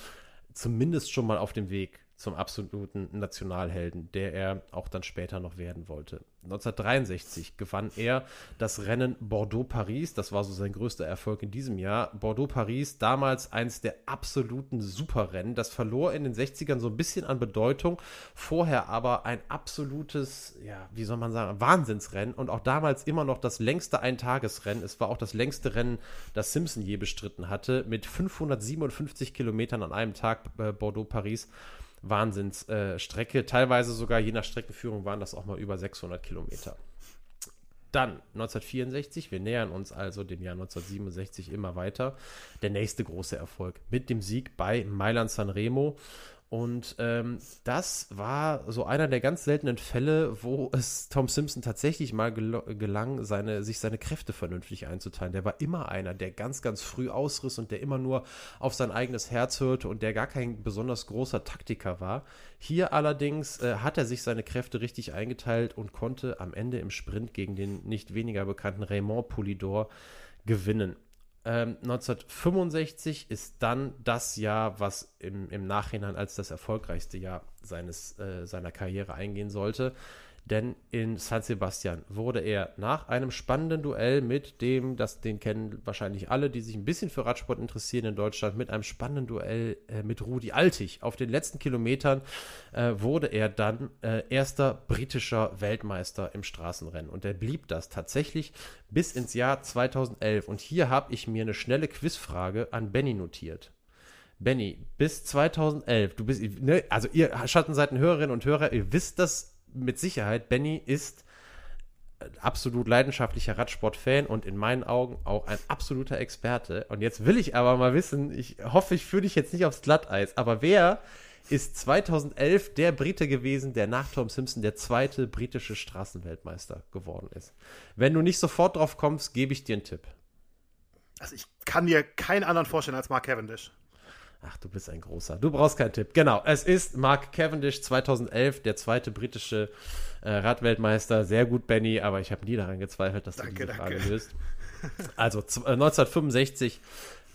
zumindest schon mal auf dem Weg zum absoluten Nationalhelden, der er auch dann später noch werden wollte. 1963 gewann er das Rennen Bordeaux-Paris. Das war so sein größter Erfolg in diesem Jahr. Bordeaux-Paris, damals eins der absoluten Superrennen. Das verlor in den 60ern so ein bisschen an Bedeutung. Vorher aber ein absolutes, ja, wie soll man sagen, Wahnsinnsrennen und auch damals immer noch das längste Eintagesrennen. Es war auch das längste Rennen, das Simpson je bestritten hatte, mit 557 Kilometern an einem Tag äh, Bordeaux-Paris. Wahnsinnsstrecke. Äh, Teilweise sogar je nach Streckenführung waren das auch mal über 600 Kilometer. Dann 1964, wir nähern uns also dem Jahr 1967 immer weiter. Der nächste große Erfolg mit dem Sieg bei Mailand Sanremo. Und ähm, das war so einer der ganz seltenen Fälle, wo es Tom Simpson tatsächlich mal gel gelang, seine, sich seine Kräfte vernünftig einzuteilen. Der war immer einer, der ganz, ganz früh ausriss und der immer nur auf sein eigenes Herz hörte und der gar kein besonders großer Taktiker war. Hier allerdings äh, hat er sich seine Kräfte richtig eingeteilt und konnte am Ende im Sprint gegen den nicht weniger bekannten Raymond Poulidor gewinnen. Ähm, 1965 ist dann das Jahr, was im, im Nachhinein als das erfolgreichste Jahr seines, äh, seiner Karriere eingehen sollte denn in San Sebastian wurde er nach einem spannenden Duell mit dem, das den kennen wahrscheinlich alle, die sich ein bisschen für Radsport interessieren in Deutschland, mit einem spannenden Duell äh, mit Rudi Altig. Auf den letzten Kilometern äh, wurde er dann äh, erster britischer Weltmeister im Straßenrennen und er blieb das tatsächlich bis ins Jahr 2011. Und hier habe ich mir eine schnelle Quizfrage an Benny notiert. Benny, bis 2011, du bist, ne, also ihr Schattenseiten-Hörerinnen und Hörer, ihr wisst das mit Sicherheit, Benny ist absolut leidenschaftlicher Radsport-Fan und in meinen Augen auch ein absoluter Experte. Und jetzt will ich aber mal wissen, ich hoffe, ich führe dich jetzt nicht aufs Glatteis, aber wer ist 2011 der Brite gewesen, der nach Tom Simpson der zweite britische Straßenweltmeister geworden ist? Wenn du nicht sofort drauf kommst, gebe ich dir einen Tipp. Also ich kann mir keinen anderen vorstellen als Mark Cavendish. Ach, du bist ein großer. Du brauchst keinen Tipp. Genau, es ist Mark Cavendish 2011, der zweite britische äh, Radweltmeister. Sehr gut, Benny, aber ich habe nie daran gezweifelt, dass danke, du diese Frage löst. Also äh, 1965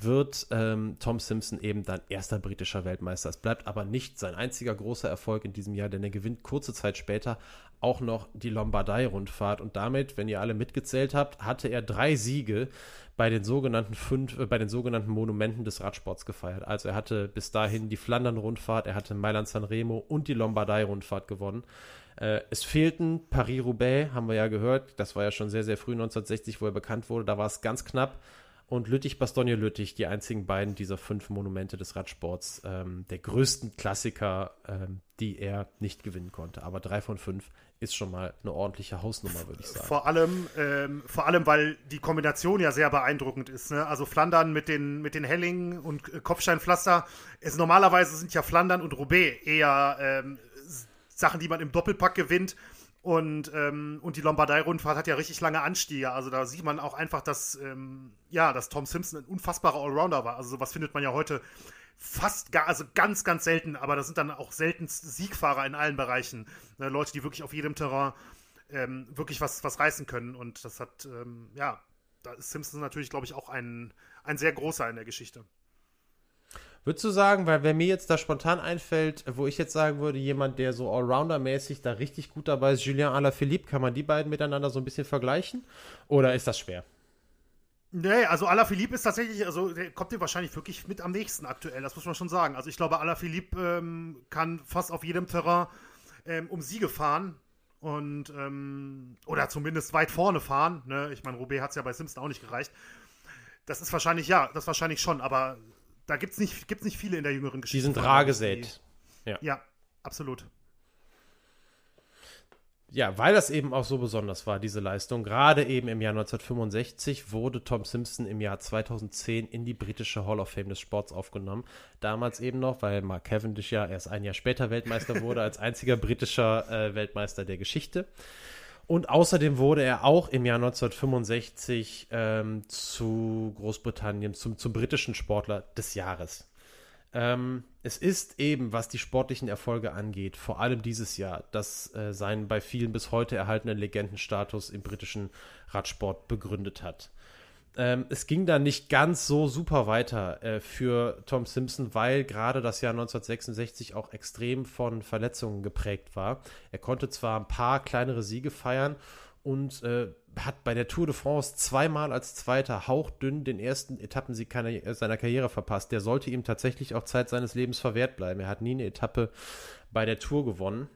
wird ähm, Tom Simpson eben dann erster britischer Weltmeister. Es bleibt aber nicht sein einziger großer Erfolg in diesem Jahr, denn er gewinnt kurze Zeit später auch noch die Lombardei-Rundfahrt und damit, wenn ihr alle mitgezählt habt, hatte er drei Siege bei den sogenannten fünf, äh, bei den sogenannten Monumenten des Radsports gefeiert. Also er hatte bis dahin die Flandern-Rundfahrt, er hatte Mailand Sanremo und die Lombardei-Rundfahrt gewonnen. Äh, es fehlten Paris-Roubaix, haben wir ja gehört. Das war ja schon sehr, sehr früh 1960, wo er bekannt wurde. Da war es ganz knapp und Lüttich-Bastogne-Lüttich, die einzigen beiden dieser fünf Monumente des Radsports, ähm, der größten Klassiker, ähm, die er nicht gewinnen konnte. Aber drei von fünf ist schon mal eine ordentliche Hausnummer, würde ich sagen. Vor allem, ähm, vor allem, weil die Kombination ja sehr beeindruckend ist. Ne? Also Flandern mit den, mit den Hellingen und äh, Kopfsteinpflaster. Es, normalerweise sind ja Flandern und Roubaix eher ähm, Sachen, die man im Doppelpack gewinnt. Und, ähm, und die Lombardei-Rundfahrt hat ja richtig lange Anstiege. Also da sieht man auch einfach, dass, ähm, ja, dass Tom Simpson ein unfassbarer Allrounder war. Also sowas findet man ja heute fast gar, also ganz, ganz selten, aber das sind dann auch selten Siegfahrer in allen Bereichen. Ne, Leute, die wirklich auf jedem Terrain ähm, wirklich was, was reißen können. Und das hat, ähm, ja, da ist Simpson natürlich, glaube ich, auch ein, ein sehr großer in der Geschichte. Würdest du sagen, weil wer mir jetzt da spontan einfällt, wo ich jetzt sagen würde, jemand, der so Allrounder-mäßig da richtig gut dabei ist, Julien Alaphilippe, kann man die beiden miteinander so ein bisschen vergleichen? Oder ist das schwer? Nee, also Alaphilippe ist tatsächlich, also der kommt dir wahrscheinlich wirklich mit am nächsten aktuell, das muss man schon sagen. Also ich glaube, Alaphilippe ähm, kann fast auf jedem Terrain ähm, um Siege fahren und ähm, oder zumindest weit vorne fahren. Ne? Ich meine, Roubaix hat es ja bei Simpson auch nicht gereicht. Das ist wahrscheinlich, ja, das wahrscheinlich schon, aber da gibt es nicht, gibt's nicht viele in der jüngeren Geschichte. Die sind rar gesät. Ja. ja, absolut. Ja, weil das eben auch so besonders war, diese Leistung. Gerade eben im Jahr 1965 wurde Tom Simpson im Jahr 2010 in die britische Hall of Fame des Sports aufgenommen. Damals eben noch, weil Mark Cavendish ja erst ein Jahr später Weltmeister wurde, als einziger britischer äh, Weltmeister der Geschichte. Und außerdem wurde er auch im Jahr 1965 ähm, zu Großbritannien, zum, zum britischen Sportler des Jahres. Ähm, es ist eben, was die sportlichen Erfolge angeht, vor allem dieses Jahr, das äh, seinen bei vielen bis heute erhaltenen Legendenstatus im britischen Radsport begründet hat. Ähm, es ging dann nicht ganz so super weiter äh, für Tom Simpson, weil gerade das Jahr 1966 auch extrem von Verletzungen geprägt war. Er konnte zwar ein paar kleinere Siege feiern und äh, hat bei der Tour de France zweimal als Zweiter hauchdünn den ersten Etappensieg seiner Karriere verpasst. Der sollte ihm tatsächlich auch Zeit seines Lebens verwehrt bleiben. Er hat nie eine Etappe bei der Tour gewonnen.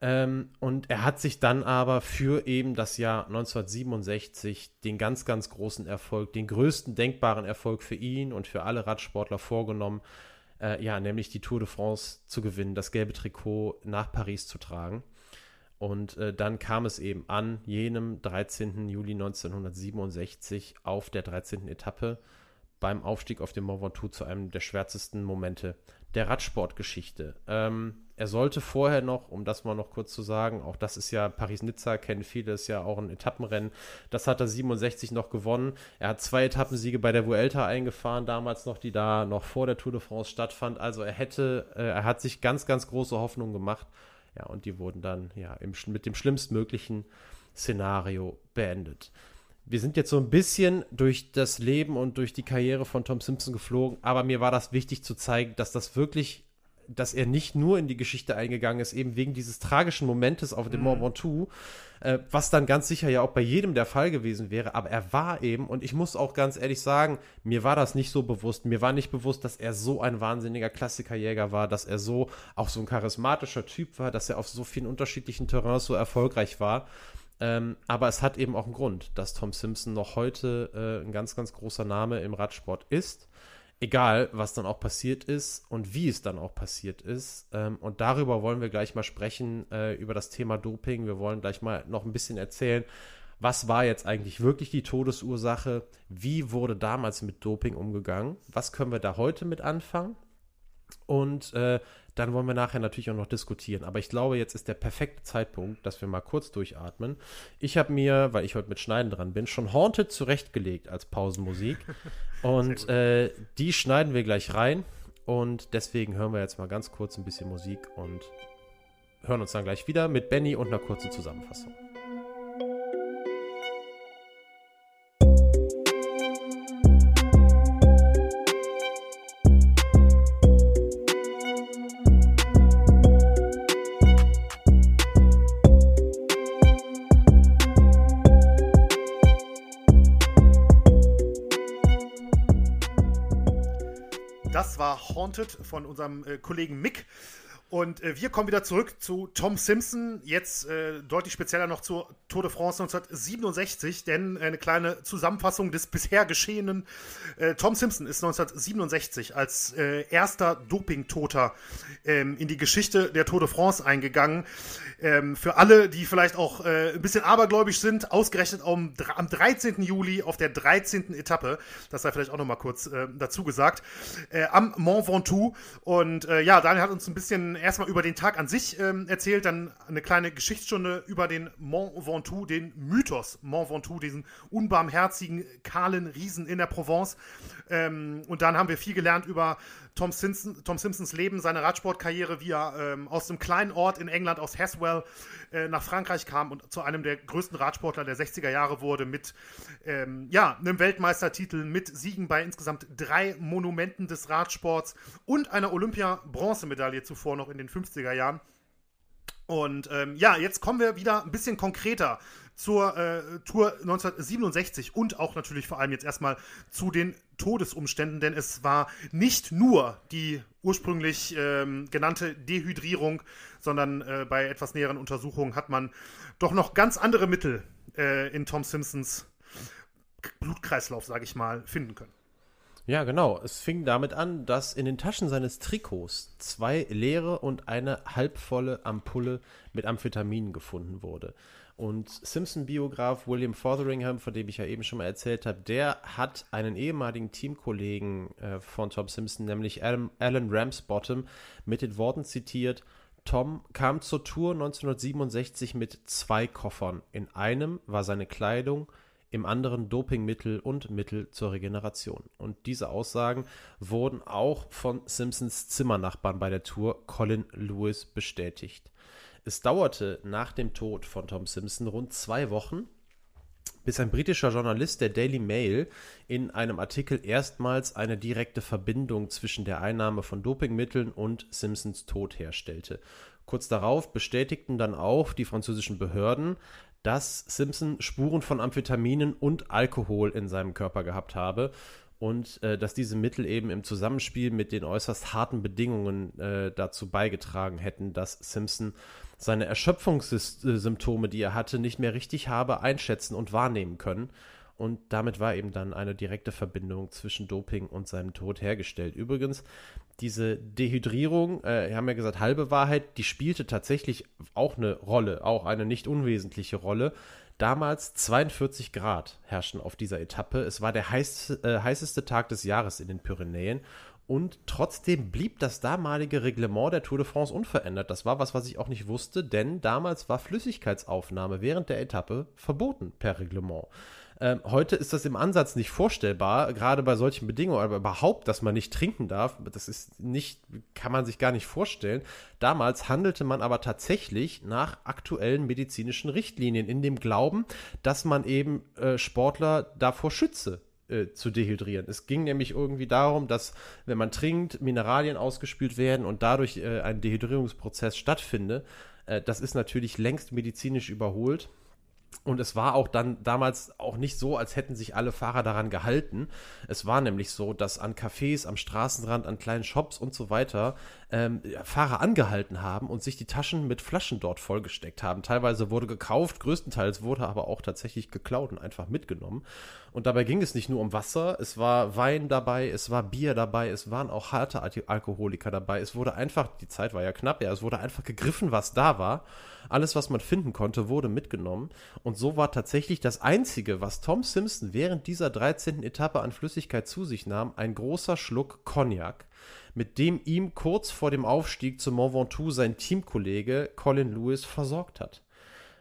Ähm, und er hat sich dann aber für eben das Jahr 1967 den ganz, ganz großen Erfolg, den größten denkbaren Erfolg für ihn und für alle Radsportler vorgenommen, äh, ja, nämlich die Tour de France zu gewinnen, das gelbe Trikot nach Paris zu tragen. Und äh, dann kam es eben an jenem 13. Juli 1967 auf der 13. Etappe beim Aufstieg auf dem Mont Ventoux zu einem der schwärzesten Momente der Radsportgeschichte. Ähm, er sollte vorher noch, um das mal noch kurz zu sagen, auch das ist ja Paris-Nizza, kennen viele, ist ja auch ein Etappenrennen. Das hat er 67 noch gewonnen. Er hat zwei Etappensiege bei der Vuelta eingefahren, damals noch, die da noch vor der Tour de France stattfand. Also er hätte, äh, er hat sich ganz, ganz große Hoffnungen gemacht. Ja, und die wurden dann ja im, mit dem schlimmstmöglichen Szenario beendet. Wir sind jetzt so ein bisschen durch das Leben und durch die Karriere von Tom Simpson geflogen, aber mir war das wichtig zu zeigen, dass das wirklich, dass er nicht nur in die Geschichte eingegangen ist, eben wegen dieses tragischen Momentes auf dem mhm. Mont Ventoux, äh, was dann ganz sicher ja auch bei jedem der Fall gewesen wäre, aber er war eben, und ich muss auch ganz ehrlich sagen, mir war das nicht so bewusst, mir war nicht bewusst, dass er so ein wahnsinniger Klassikerjäger war, dass er so auch so ein charismatischer Typ war, dass er auf so vielen unterschiedlichen Terrains so erfolgreich war. Ähm, aber es hat eben auch einen Grund, dass Tom Simpson noch heute äh, ein ganz, ganz großer Name im Radsport ist. Egal, was dann auch passiert ist und wie es dann auch passiert ist. Ähm, und darüber wollen wir gleich mal sprechen, äh, über das Thema Doping. Wir wollen gleich mal noch ein bisschen erzählen, was war jetzt eigentlich wirklich die Todesursache? Wie wurde damals mit Doping umgegangen? Was können wir da heute mit anfangen? Und äh, dann wollen wir nachher natürlich auch noch diskutieren. Aber ich glaube, jetzt ist der perfekte Zeitpunkt, dass wir mal kurz durchatmen. Ich habe mir, weil ich heute mit Schneiden dran bin, schon Haunted zurechtgelegt als Pausenmusik. Und äh, die schneiden wir gleich rein. Und deswegen hören wir jetzt mal ganz kurz ein bisschen Musik und hören uns dann gleich wieder mit Benny und einer kurzen Zusammenfassung. Haunted von unserem äh, Kollegen Mick. Und äh, wir kommen wieder zurück zu Tom Simpson, jetzt äh, deutlich spezieller noch zur Tour de France 1967, denn eine kleine Zusammenfassung des bisher Geschehenen. Äh, Tom Simpson ist 1967 als äh, erster Dopingtoter ähm, in die Geschichte der Tour de France eingegangen. Ähm, für alle, die vielleicht auch äh, ein bisschen abergläubisch sind, ausgerechnet am, am 13. Juli auf der 13. Etappe, das sei vielleicht auch nochmal kurz äh, dazu gesagt, am Mont Ventoux. Und ja, Daniel hat uns ein bisschen erstmal über den Tag an sich ähm, erzählt, dann eine kleine Geschichtsstunde über den Mont Ventoux, den Mythos Mont Ventoux, diesen unbarmherzigen, kahlen Riesen in der Provence. Ähm, und dann haben wir viel gelernt über Tom, Simpson, Tom Simpsons Leben, seine Radsportkarriere, wie er ähm, aus einem kleinen Ort in England, aus Haswell, äh, nach Frankreich kam und zu einem der größten Radsportler der 60er Jahre wurde, mit ähm, ja, einem Weltmeistertitel, mit Siegen bei insgesamt drei Monumenten des Radsports und einer Olympia-Bronzemedaille zuvor noch in den 50er Jahren. Und ähm, ja, jetzt kommen wir wieder ein bisschen konkreter zur äh, Tour 1967 und auch natürlich vor allem jetzt erstmal zu den Todesumständen, denn es war nicht nur die ursprünglich ähm, genannte Dehydrierung, sondern äh, bei etwas näheren Untersuchungen hat man doch noch ganz andere Mittel äh, in Tom Simpsons Blutkreislauf, sage ich mal, finden können. Ja, genau. Es fing damit an, dass in den Taschen seines Trikots zwei leere und eine halbvolle Ampulle mit Amphetamin gefunden wurde. Und Simpson-Biograf William Fotheringham, von dem ich ja eben schon mal erzählt habe, der hat einen ehemaligen Teamkollegen äh, von Tom Simpson, nämlich Alan, Alan Ramsbottom, mit den Worten zitiert, Tom kam zur Tour 1967 mit zwei Koffern. In einem war seine Kleidung, im anderen Dopingmittel und Mittel zur Regeneration. Und diese Aussagen wurden auch von Simpsons Zimmernachbarn bei der Tour, Colin Lewis, bestätigt. Es dauerte nach dem Tod von Tom Simpson rund zwei Wochen, bis ein britischer Journalist der Daily Mail in einem Artikel erstmals eine direkte Verbindung zwischen der Einnahme von Dopingmitteln und Simpsons Tod herstellte. Kurz darauf bestätigten dann auch die französischen Behörden, dass Simpson Spuren von Amphetaminen und Alkohol in seinem Körper gehabt habe und äh, dass diese Mittel eben im Zusammenspiel mit den äußerst harten Bedingungen äh, dazu beigetragen hätten, dass Simpson seine Erschöpfungssymptome, die er hatte, nicht mehr richtig habe einschätzen und wahrnehmen können. Und damit war eben dann eine direkte Verbindung zwischen Doping und seinem Tod hergestellt. Übrigens, diese Dehydrierung, äh, wir haben ja gesagt, halbe Wahrheit, die spielte tatsächlich auch eine Rolle, auch eine nicht unwesentliche Rolle. Damals 42 Grad herrschten auf dieser Etappe. Es war der heiß, äh, heißeste Tag des Jahres in den Pyrenäen. Und trotzdem blieb das damalige Reglement der Tour de France unverändert. Das war was, was ich auch nicht wusste, denn damals war Flüssigkeitsaufnahme während der Etappe verboten per Reglement. Ähm, heute ist das im Ansatz nicht vorstellbar, gerade bei solchen Bedingungen, aber überhaupt, dass man nicht trinken darf, das ist nicht, kann man sich gar nicht vorstellen. Damals handelte man aber tatsächlich nach aktuellen medizinischen Richtlinien in dem Glauben, dass man eben äh, Sportler davor schütze, äh, zu dehydrieren. Es ging nämlich irgendwie darum, dass wenn man trinkt, Mineralien ausgespült werden und dadurch äh, ein Dehydrierungsprozess stattfindet. Äh, das ist natürlich längst medizinisch überholt. Und es war auch dann damals auch nicht so, als hätten sich alle Fahrer daran gehalten. Es war nämlich so, dass an Cafés, am Straßenrand, an kleinen Shops und so weiter ähm, Fahrer angehalten haben und sich die Taschen mit Flaschen dort vollgesteckt haben. Teilweise wurde gekauft, größtenteils wurde aber auch tatsächlich geklaut und einfach mitgenommen. Und dabei ging es nicht nur um Wasser, es war Wein dabei, es war Bier dabei, es waren auch harte Alkoholiker dabei. Es wurde einfach, die Zeit war ja knapp, ja, es wurde einfach gegriffen, was da war. Alles, was man finden konnte, wurde mitgenommen. Und so war tatsächlich das Einzige, was Tom Simpson während dieser 13. Etappe an Flüssigkeit zu sich nahm, ein großer Schluck Cognac mit dem ihm kurz vor dem Aufstieg zum Mont Ventoux sein Teamkollege Colin Lewis versorgt hat.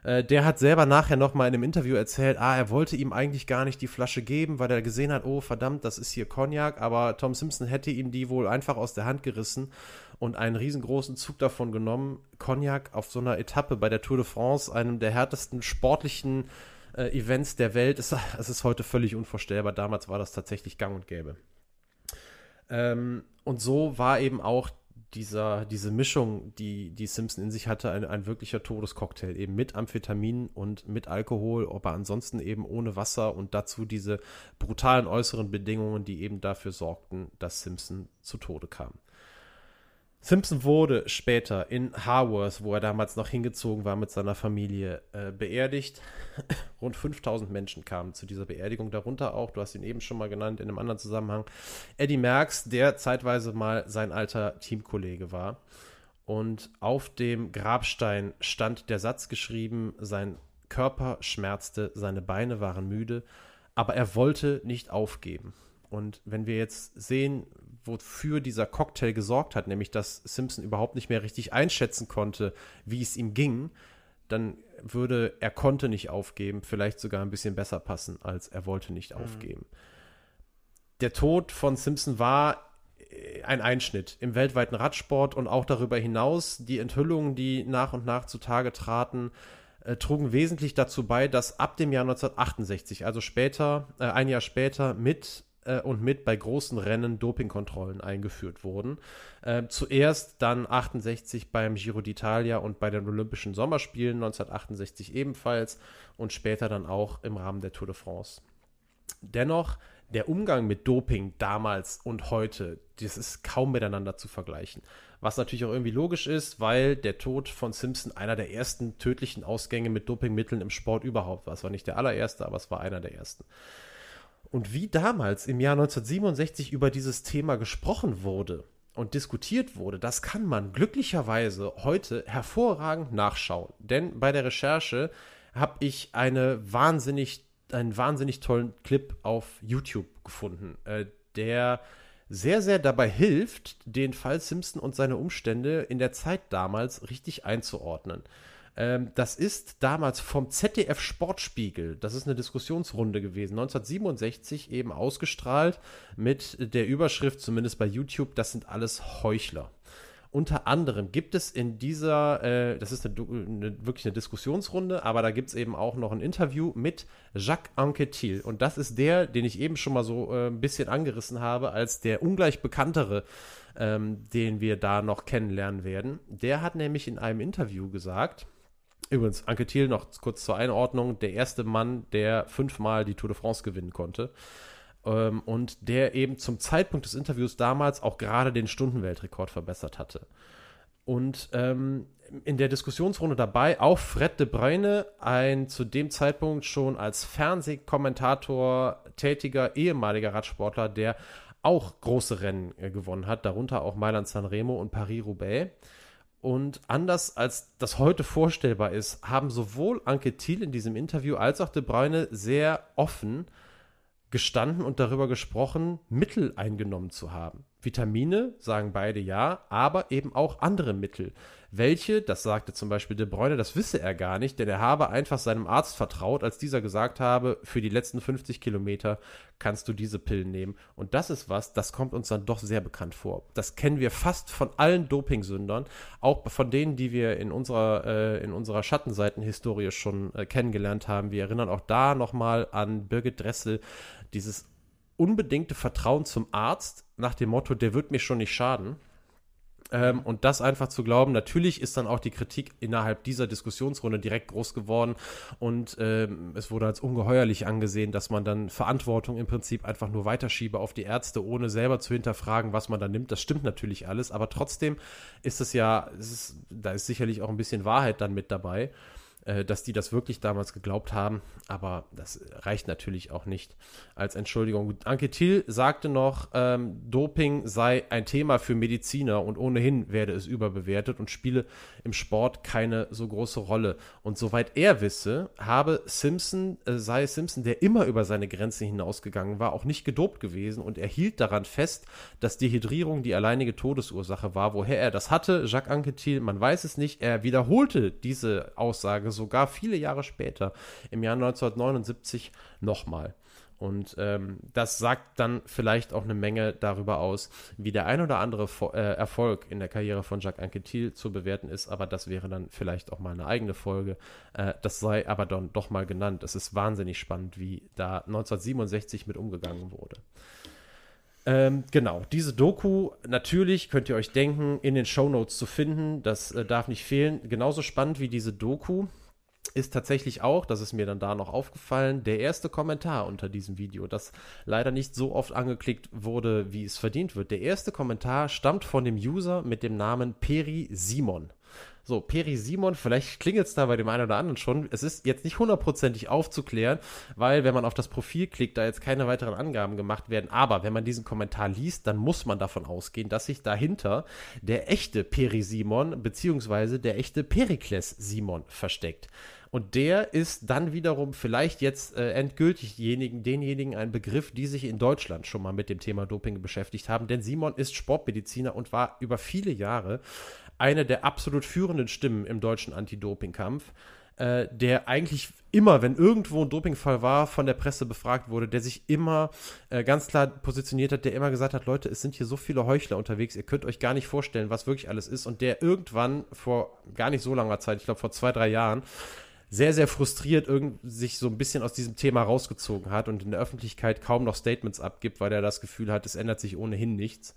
Äh, der hat selber nachher nochmal in einem Interview erzählt, ah, er wollte ihm eigentlich gar nicht die Flasche geben, weil er gesehen hat, oh verdammt, das ist hier Cognac, aber Tom Simpson hätte ihm die wohl einfach aus der Hand gerissen und einen riesengroßen Zug davon genommen. Cognac auf so einer Etappe bei der Tour de France, einem der härtesten sportlichen äh, Events der Welt, es ist heute völlig unvorstellbar. Damals war das tatsächlich gang und gäbe. Ähm, und so war eben auch dieser, diese Mischung, die, die Simpson in sich hatte, ein, ein wirklicher Todescocktail, eben mit Amphetamin und mit Alkohol, aber ansonsten eben ohne Wasser und dazu diese brutalen äußeren Bedingungen, die eben dafür sorgten, dass Simpson zu Tode kam. Simpson wurde später in Haworth, wo er damals noch hingezogen war mit seiner Familie, äh, beerdigt. Rund 5000 Menschen kamen zu dieser Beerdigung, darunter auch, du hast ihn eben schon mal genannt in einem anderen Zusammenhang, Eddie Merckx, der zeitweise mal sein alter Teamkollege war. Und auf dem Grabstein stand der Satz geschrieben, sein Körper schmerzte, seine Beine waren müde, aber er wollte nicht aufgeben. Und wenn wir jetzt sehen, wofür dieser Cocktail gesorgt hat, nämlich dass Simpson überhaupt nicht mehr richtig einschätzen konnte, wie es ihm ging, dann würde er konnte nicht aufgeben, vielleicht sogar ein bisschen besser passen, als er wollte nicht mhm. aufgeben. Der Tod von Simpson war äh, ein Einschnitt im weltweiten Radsport und auch darüber hinaus. Die Enthüllungen, die nach und nach zutage traten, äh, trugen wesentlich dazu bei, dass ab dem Jahr 1968, also später, äh, ein Jahr später, mit äh, und mit bei großen Rennen Dopingkontrollen eingeführt wurden. Äh, zuerst dann 68 beim Giro d'Italia und bei den Olympischen Sommerspielen 1968 ebenfalls und später dann auch im Rahmen der Tour de France. Dennoch, der Umgang mit Doping damals und heute, das ist kaum miteinander zu vergleichen. Was natürlich auch irgendwie logisch ist, weil der Tod von Simpson einer der ersten tödlichen Ausgänge mit Dopingmitteln im Sport überhaupt war. Es war nicht der allererste, aber es war einer der ersten. Und wie damals im Jahr 1967 über dieses Thema gesprochen wurde und diskutiert wurde, das kann man glücklicherweise heute hervorragend nachschauen. Denn bei der Recherche habe ich eine wahnsinnig, einen wahnsinnig tollen Clip auf YouTube gefunden, äh, der sehr, sehr dabei hilft, den Fall Simpson und seine Umstände in der Zeit damals richtig einzuordnen. Ähm, das ist damals vom ZDF Sportspiegel, das ist eine Diskussionsrunde gewesen, 1967 eben ausgestrahlt mit der Überschrift, zumindest bei YouTube, das sind alles Heuchler. Unter anderem gibt es in dieser, äh, das ist eine, eine, wirklich eine Diskussionsrunde, aber da gibt es eben auch noch ein Interview mit Jacques Anquetil. Und das ist der, den ich eben schon mal so äh, ein bisschen angerissen habe, als der ungleich bekanntere, ähm, den wir da noch kennenlernen werden. Der hat nämlich in einem Interview gesagt, übrigens, Anquetil noch kurz zur Einordnung, der erste Mann, der fünfmal die Tour de France gewinnen konnte ähm, und der eben zum Zeitpunkt des Interviews damals auch gerade den Stundenweltrekord verbessert hatte. Und ähm, in der Diskussionsrunde dabei auch Fred de Bruyne, ein zu dem Zeitpunkt schon als Fernsehkommentator tätiger ehemaliger Radsportler, der auch große Rennen äh, gewonnen hat, darunter auch Mailand Sanremo und Paris-Roubaix. Und anders als das heute vorstellbar ist, haben sowohl Anke Thiel in diesem Interview als auch De Bruyne sehr offen gestanden und darüber gesprochen, Mittel eingenommen zu haben. Vitamine, sagen beide ja, aber eben auch andere Mittel. Welche, das sagte zum Beispiel De Bruyne, das wisse er gar nicht, denn er habe einfach seinem Arzt vertraut, als dieser gesagt habe, für die letzten 50 Kilometer kannst du diese Pillen nehmen. Und das ist was, das kommt uns dann doch sehr bekannt vor. Das kennen wir fast von allen Dopingsündern, auch von denen, die wir in unserer, äh, in unserer Schattenseitenhistorie schon äh, kennengelernt haben. Wir erinnern auch da nochmal an Birgit Dressel, dieses unbedingte Vertrauen zum Arzt nach dem Motto, der wird mir schon nicht schaden. Ähm, und das einfach zu glauben, natürlich ist dann auch die Kritik innerhalb dieser Diskussionsrunde direkt groß geworden und ähm, es wurde als ungeheuerlich angesehen, dass man dann Verantwortung im Prinzip einfach nur weiterschiebe auf die Ärzte, ohne selber zu hinterfragen, was man da nimmt. Das stimmt natürlich alles, aber trotzdem ist es ja, es ist, da ist sicherlich auch ein bisschen Wahrheit dann mit dabei. Äh, dass die das wirklich damals geglaubt haben, aber das reicht natürlich auch nicht als Entschuldigung. Anke Thiel sagte noch, ähm, Doping sei ein Thema für Mediziner und ohnehin werde es überbewertet und spiele im Sport keine so große Rolle. Und soweit er wisse, habe Simpson, äh, sei Simpson, der immer über seine Grenze hinausgegangen war, auch nicht gedopt gewesen und er hielt daran fest, dass Dehydrierung die alleinige Todesursache war. Woher er das hatte, Jacques Anquetil, man weiß es nicht. Er wiederholte diese Aussage sogar viele Jahre später, im Jahr 1979, nochmal. Und ähm, das sagt dann vielleicht auch eine Menge darüber aus, wie der ein oder andere Vo äh, Erfolg in der Karriere von Jacques Anquetil zu bewerten ist. Aber das wäre dann vielleicht auch mal eine eigene Folge. Äh, das sei aber dann doch mal genannt. Es ist wahnsinnig spannend, wie da 1967 mit umgegangen wurde. Ähm, genau, diese Doku, natürlich könnt ihr euch denken, in den Show Notes zu finden. Das äh, darf nicht fehlen. Genauso spannend wie diese Doku ist tatsächlich auch, das ist mir dann da noch aufgefallen, der erste Kommentar unter diesem Video, das leider nicht so oft angeklickt wurde, wie es verdient wird. Der erste Kommentar stammt von dem User mit dem Namen Peri Simon. So, Peri Simon, vielleicht klingelt es da bei dem einen oder anderen schon. Es ist jetzt nicht hundertprozentig aufzuklären, weil wenn man auf das Profil klickt, da jetzt keine weiteren Angaben gemacht werden. Aber wenn man diesen Kommentar liest, dann muss man davon ausgehen, dass sich dahinter der echte Peri Simon beziehungsweise der echte Perikles Simon versteckt. Und der ist dann wiederum vielleicht jetzt äh, endgültig denjenigen, denjenigen ein Begriff, die sich in Deutschland schon mal mit dem Thema Doping beschäftigt haben. Denn Simon ist Sportmediziner und war über viele Jahre eine der absolut führenden Stimmen im deutschen Anti-Doping-Kampf, äh, der eigentlich immer, wenn irgendwo ein Dopingfall war, von der Presse befragt wurde, der sich immer äh, ganz klar positioniert hat, der immer gesagt hat, Leute, es sind hier so viele Heuchler unterwegs, ihr könnt euch gar nicht vorstellen, was wirklich alles ist. Und der irgendwann vor gar nicht so langer Zeit, ich glaube vor zwei, drei Jahren, sehr, sehr frustriert sich so ein bisschen aus diesem Thema rausgezogen hat und in der Öffentlichkeit kaum noch Statements abgibt, weil er das Gefühl hat, es ändert sich ohnehin nichts.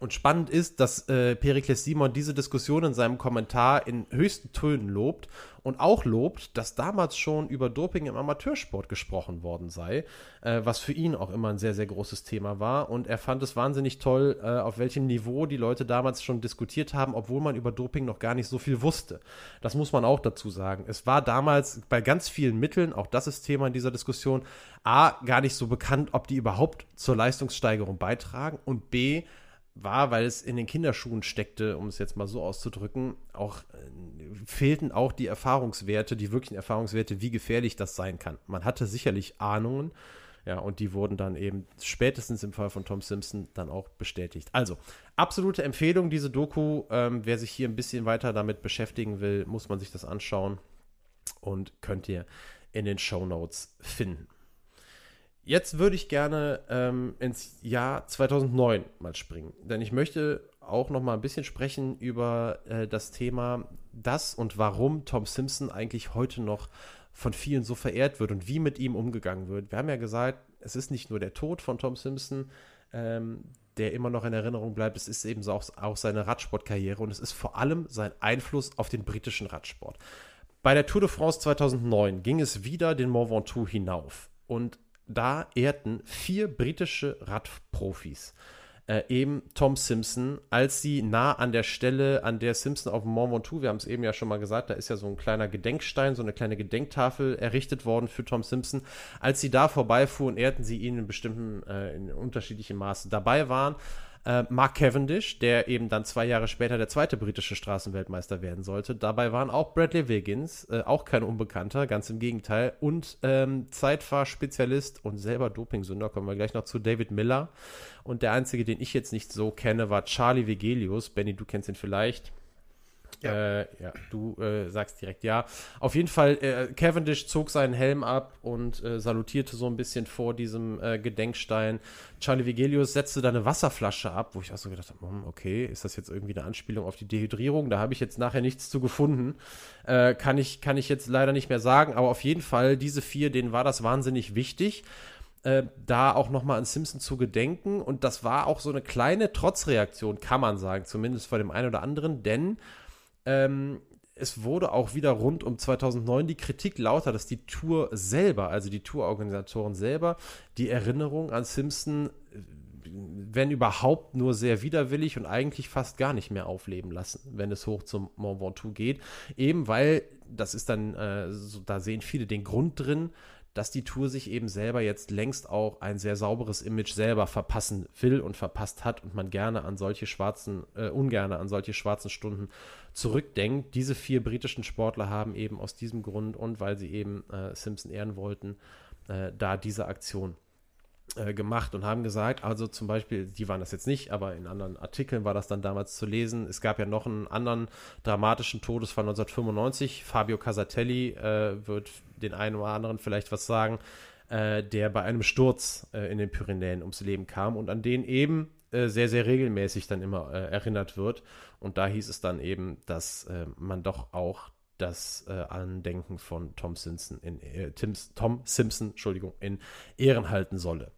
Und spannend ist, dass äh, Perikles Simon diese Diskussion in seinem Kommentar in höchsten Tönen lobt und auch lobt, dass damals schon über Doping im Amateursport gesprochen worden sei, äh, was für ihn auch immer ein sehr, sehr großes Thema war. Und er fand es wahnsinnig toll, äh, auf welchem Niveau die Leute damals schon diskutiert haben, obwohl man über Doping noch gar nicht so viel wusste. Das muss man auch dazu sagen. Es war damals bei ganz vielen Mitteln, auch das ist Thema in dieser Diskussion, A, gar nicht so bekannt, ob die überhaupt zur Leistungssteigerung beitragen und B, war, weil es in den Kinderschuhen steckte, um es jetzt mal so auszudrücken, auch äh, fehlten auch die Erfahrungswerte, die wirklichen Erfahrungswerte, wie gefährlich das sein kann. Man hatte sicherlich Ahnungen, ja, und die wurden dann eben spätestens im Fall von Tom Simpson dann auch bestätigt. Also, absolute Empfehlung, diese Doku. Ähm, wer sich hier ein bisschen weiter damit beschäftigen will, muss man sich das anschauen und könnt ihr in den Show Notes finden. Jetzt würde ich gerne ähm, ins Jahr 2009 mal springen, denn ich möchte auch noch mal ein bisschen sprechen über äh, das Thema, das und warum Tom Simpson eigentlich heute noch von vielen so verehrt wird und wie mit ihm umgegangen wird. Wir haben ja gesagt, es ist nicht nur der Tod von Tom Simpson, ähm, der immer noch in Erinnerung bleibt, es ist eben auch, auch seine Radsportkarriere und es ist vor allem sein Einfluss auf den britischen Radsport. Bei der Tour de France 2009 ging es wieder den Mont Ventoux hinauf und da ehrten vier britische Radprofis äh, eben Tom Simpson, als sie nah an der Stelle, an der Simpson auf dem Mont Ventoux, wir haben es eben ja schon mal gesagt, da ist ja so ein kleiner Gedenkstein, so eine kleine Gedenktafel errichtet worden für Tom Simpson. Als sie da vorbeifuhren, ehrten sie ihn in bestimmten, äh, in unterschiedlichem Maße. Dabei waren äh, Mark Cavendish, der eben dann zwei Jahre später der zweite britische Straßenweltmeister werden sollte. Dabei waren auch Bradley Wiggins, äh, auch kein Unbekannter, ganz im Gegenteil. Und ähm, Zeitfahrspezialist und selber Dopingsünder, kommen wir gleich noch zu, David Miller. Und der einzige, den ich jetzt nicht so kenne, war Charlie Vegelius. Benny, du kennst ihn vielleicht. Ja, äh, ja du äh, sagst direkt ja. Auf jeden Fall, äh, Cavendish zog seinen Helm ab und äh, salutierte so ein bisschen vor diesem äh, Gedenkstein. Charlie Vigelius setzte da eine Wasserflasche ab, wo ich auch so gedacht habe, hm, okay, ist das jetzt irgendwie eine Anspielung auf die Dehydrierung? Da habe ich jetzt nachher nichts zu gefunden. Äh, kann, ich, kann ich jetzt leider nicht mehr sagen, aber auf jeden Fall, diese vier, denen war das wahnsinnig wichtig. da auch nochmal an Simpson zu gedenken. Und das war auch so eine kleine Trotzreaktion, kann man sagen, zumindest vor dem einen oder anderen, denn ähm, es wurde auch wieder rund um 2009 die Kritik lauter, dass die Tour selber, also die Tourorganisatoren selber, die Erinnerung an Simpson, äh, wenn überhaupt, nur sehr widerwillig und eigentlich fast gar nicht mehr aufleben lassen, wenn es hoch zum Mont Ventoux geht. Eben weil, das ist dann, äh, so, da sehen viele den Grund drin, dass die Tour sich eben selber jetzt längst auch ein sehr sauberes Image selber verpassen will und verpasst hat und man gerne an solche schwarzen, äh, ungerne an solche schwarzen Stunden zurückdenkt. Diese vier britischen Sportler haben eben aus diesem Grund und weil sie eben äh, Simpson ehren wollten, äh, da diese Aktion äh, gemacht und haben gesagt, also zum Beispiel, die waren das jetzt nicht, aber in anderen Artikeln war das dann damals zu lesen. Es gab ja noch einen anderen dramatischen Todesfall 1995. Fabio Casatelli äh, wird den einen oder anderen vielleicht was sagen, äh, der bei einem Sturz in den Pyrenäen ums Leben kam und an den eben äh, sehr, sehr regelmäßig dann immer äh, erinnert wird. Und da hieß es dann eben, dass man doch auch das äh, Andenken von Tom Simpson in äh, Tims, Tom Simpson, Entschuldigung, in Ehren halten solle.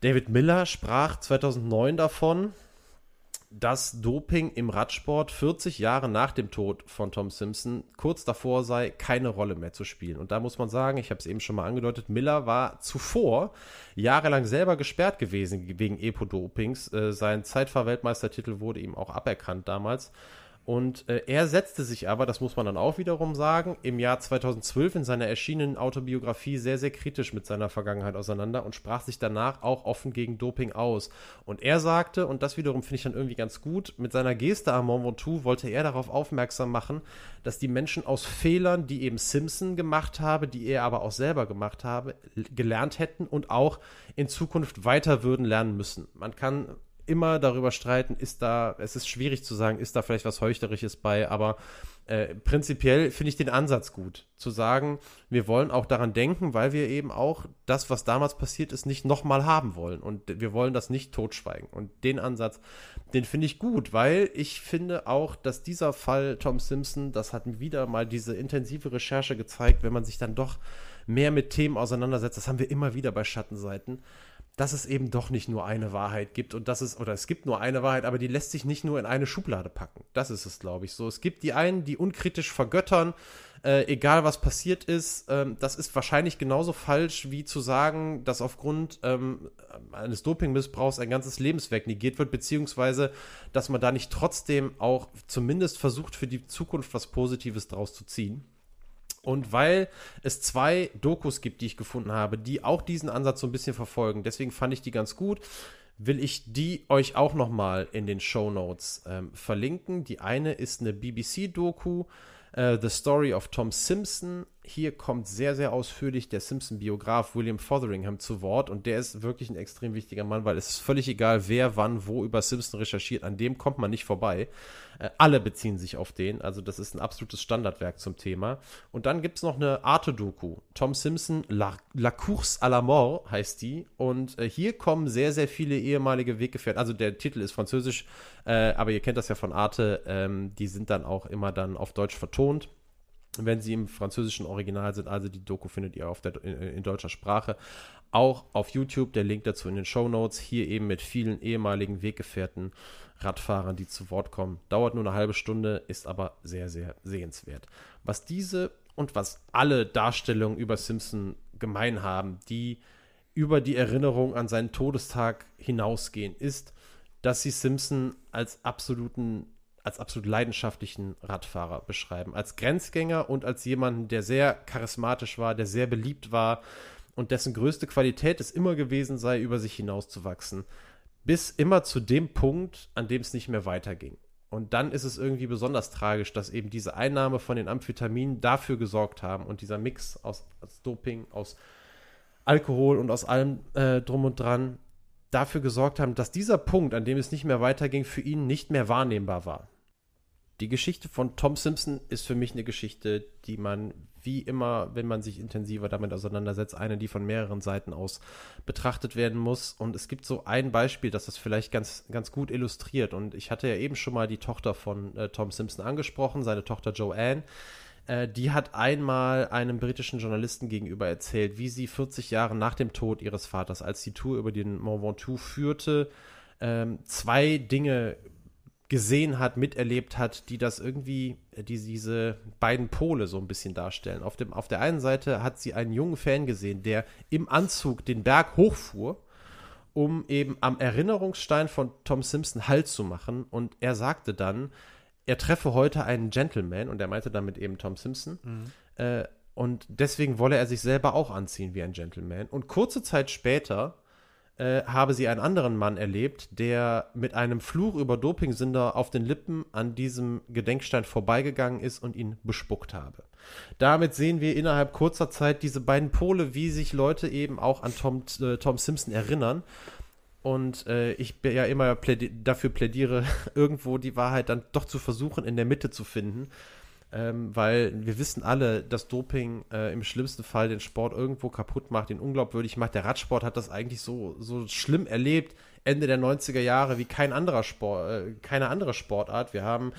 David Miller sprach 2009 davon, dass Doping im Radsport 40 Jahre nach dem Tod von Tom Simpson kurz davor sei, keine Rolle mehr zu spielen. Und da muss man sagen, ich habe es eben schon mal angedeutet, Miller war zuvor jahrelang selber gesperrt gewesen wegen Epo-Dopings. Äh, sein Zeitfahrweltmeistertitel wurde ihm auch aberkannt damals. Und äh, er setzte sich aber, das muss man dann auch wiederum sagen, im Jahr 2012 in seiner erschienenen Autobiografie sehr, sehr kritisch mit seiner Vergangenheit auseinander und sprach sich danach auch offen gegen Doping aus. Und er sagte, und das wiederum finde ich dann irgendwie ganz gut, mit seiner Geste am Mont Ventoux wollte er darauf aufmerksam machen, dass die Menschen aus Fehlern, die eben Simpson gemacht habe, die er aber auch selber gemacht habe, gelernt hätten und auch in Zukunft weiter würden lernen müssen. Man kann immer darüber streiten, ist da, es ist schwierig zu sagen, ist da vielleicht was Heuchlerisches bei, aber äh, prinzipiell finde ich den Ansatz gut, zu sagen, wir wollen auch daran denken, weil wir eben auch das, was damals passiert ist, nicht nochmal haben wollen und wir wollen das nicht totschweigen. Und den Ansatz, den finde ich gut, weil ich finde auch, dass dieser Fall Tom Simpson, das hat wieder mal diese intensive Recherche gezeigt, wenn man sich dann doch mehr mit Themen auseinandersetzt, das haben wir immer wieder bei Schattenseiten, dass es eben doch nicht nur eine Wahrheit gibt und dass es, oder es gibt nur eine Wahrheit, aber die lässt sich nicht nur in eine Schublade packen. Das ist es, glaube ich, so. Es gibt die einen, die unkritisch vergöttern, äh, egal was passiert ist. Ähm, das ist wahrscheinlich genauso falsch, wie zu sagen, dass aufgrund ähm, eines Dopingmissbrauchs ein ganzes Lebenswerk negiert wird, beziehungsweise, dass man da nicht trotzdem auch zumindest versucht, für die Zukunft was Positives draus zu ziehen. Und weil es zwei Dokus gibt, die ich gefunden habe, die auch diesen Ansatz so ein bisschen verfolgen, deswegen fand ich die ganz gut, will ich die euch auch noch mal in den Show Notes ähm, verlinken. Die eine ist eine BBC-Doku, äh, The Story of Tom Simpson, hier kommt sehr, sehr ausführlich der Simpson-Biograf William Fotheringham zu Wort und der ist wirklich ein extrem wichtiger Mann, weil es ist völlig egal, wer wann wo über Simpson recherchiert, an dem kommt man nicht vorbei. Äh, alle beziehen sich auf den, also das ist ein absolutes Standardwerk zum Thema. Und dann gibt es noch eine Arte-Doku, Tom Simpson, La, La Course à la Mort heißt die und äh, hier kommen sehr, sehr viele ehemalige Weggefährten, also der Titel ist französisch, äh, aber ihr kennt das ja von Arte, ähm, die sind dann auch immer dann auf Deutsch vertont wenn sie im französischen Original sind. Also die Doku findet ihr auf der, in, in, deutscher Sprache. Auch auf YouTube, der Link dazu in den Show Notes. Hier eben mit vielen ehemaligen Weggefährten, Radfahrern, die zu Wort kommen. Dauert nur eine halbe Stunde, ist aber sehr, sehr sehenswert. Was diese und was alle Darstellungen über Simpson gemein haben, die über die Erinnerung an seinen Todestag hinausgehen, ist, dass sie Simpson als absoluten als absolut leidenschaftlichen Radfahrer beschreiben. Als Grenzgänger und als jemanden, der sehr charismatisch war, der sehr beliebt war und dessen größte Qualität es immer gewesen sei, über sich hinauszuwachsen. Bis immer zu dem Punkt, an dem es nicht mehr weiterging. Und dann ist es irgendwie besonders tragisch, dass eben diese Einnahme von den Amphetaminen dafür gesorgt haben und dieser Mix aus, aus Doping, aus Alkohol und aus allem äh, drum und dran dafür gesorgt haben, dass dieser Punkt, an dem es nicht mehr weiterging, für ihn nicht mehr wahrnehmbar war. Die Geschichte von Tom Simpson ist für mich eine Geschichte, die man wie immer, wenn man sich intensiver damit auseinandersetzt, eine, die von mehreren Seiten aus betrachtet werden muss. Und es gibt so ein Beispiel, das das vielleicht ganz, ganz gut illustriert. Und ich hatte ja eben schon mal die Tochter von äh, Tom Simpson angesprochen, seine Tochter Joanne. Äh, die hat einmal einem britischen Journalisten gegenüber erzählt, wie sie 40 Jahre nach dem Tod ihres Vaters, als die Tour über den Mont Ventoux führte, ähm, zwei Dinge gesehen hat, miterlebt hat, die das irgendwie, äh, die diese beiden Pole so ein bisschen darstellen. Auf, dem, auf der einen Seite hat sie einen jungen Fan gesehen, der im Anzug den Berg hochfuhr, um eben am Erinnerungsstein von Tom Simpson Halt zu machen. Und er sagte dann, er treffe heute einen Gentleman, und er meinte damit eben Tom Simpson. Mhm. Äh, und deswegen wolle er sich selber auch anziehen wie ein Gentleman. Und kurze Zeit später äh, habe sie einen anderen Mann erlebt, der mit einem Fluch über Dopingsünder auf den Lippen an diesem Gedenkstein vorbeigegangen ist und ihn bespuckt habe. Damit sehen wir innerhalb kurzer Zeit diese beiden Pole, wie sich Leute eben auch an Tom, äh, Tom Simpson erinnern. Und äh, ich ja immer plädi dafür plädiere, irgendwo die Wahrheit dann doch zu versuchen, in der Mitte zu finden ähm, weil wir wissen alle, dass Doping äh, im schlimmsten Fall den Sport irgendwo kaputt macht, den unglaubwürdig macht. Der Radsport hat das eigentlich so, so schlimm erlebt, Ende der 90er Jahre, wie kein anderer Sport, äh, keine andere Sportart. Wir haben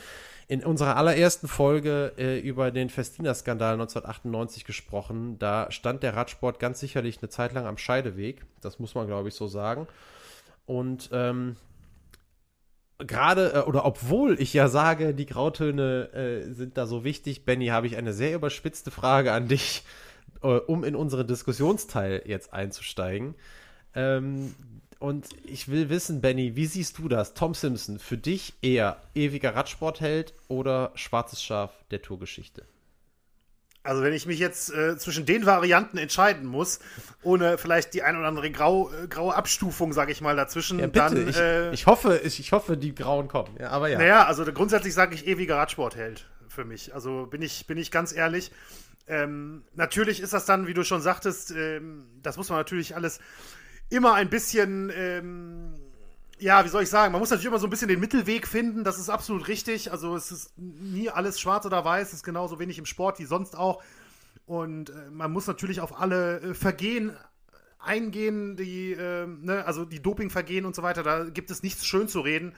in unserer allerersten Folge äh, über den Festina-Skandal 1998 gesprochen. Da stand der Radsport ganz sicherlich eine Zeit lang am Scheideweg. Das muss man, glaube ich, so sagen. Und ähm, gerade äh, oder obwohl ich ja sage, die Grautöne äh, sind da so wichtig, Benny, habe ich eine sehr überspitzte Frage an dich, äh, um in unseren Diskussionsteil jetzt einzusteigen. Ähm, und ich will wissen, Benny, wie siehst du das? Tom Simpson, für dich eher ewiger Radsportheld oder schwarzes Schaf der Tourgeschichte? Also wenn ich mich jetzt äh, zwischen den Varianten entscheiden muss, ohne vielleicht die ein oder andere grau, äh, graue Abstufung, sage ich mal, dazwischen, ja, dann. Ich, äh, ich, hoffe, ich, ich hoffe, die Grauen kommen. Ja, aber ja. Naja, also grundsätzlich sage ich ewiger Radsportheld für mich. Also bin ich, bin ich ganz ehrlich. Ähm, natürlich ist das dann, wie du schon sagtest, ähm, das muss man natürlich alles immer ein bisschen. Ähm, ja, wie soll ich sagen, man muss natürlich immer so ein bisschen den Mittelweg finden, das ist absolut richtig. Also es ist nie alles schwarz oder weiß, es ist genauso wenig im Sport wie sonst auch. Und äh, man muss natürlich auf alle äh, Vergehen eingehen, die, äh, ne, also die Dopingvergehen und so weiter, da gibt es nichts schön zu reden.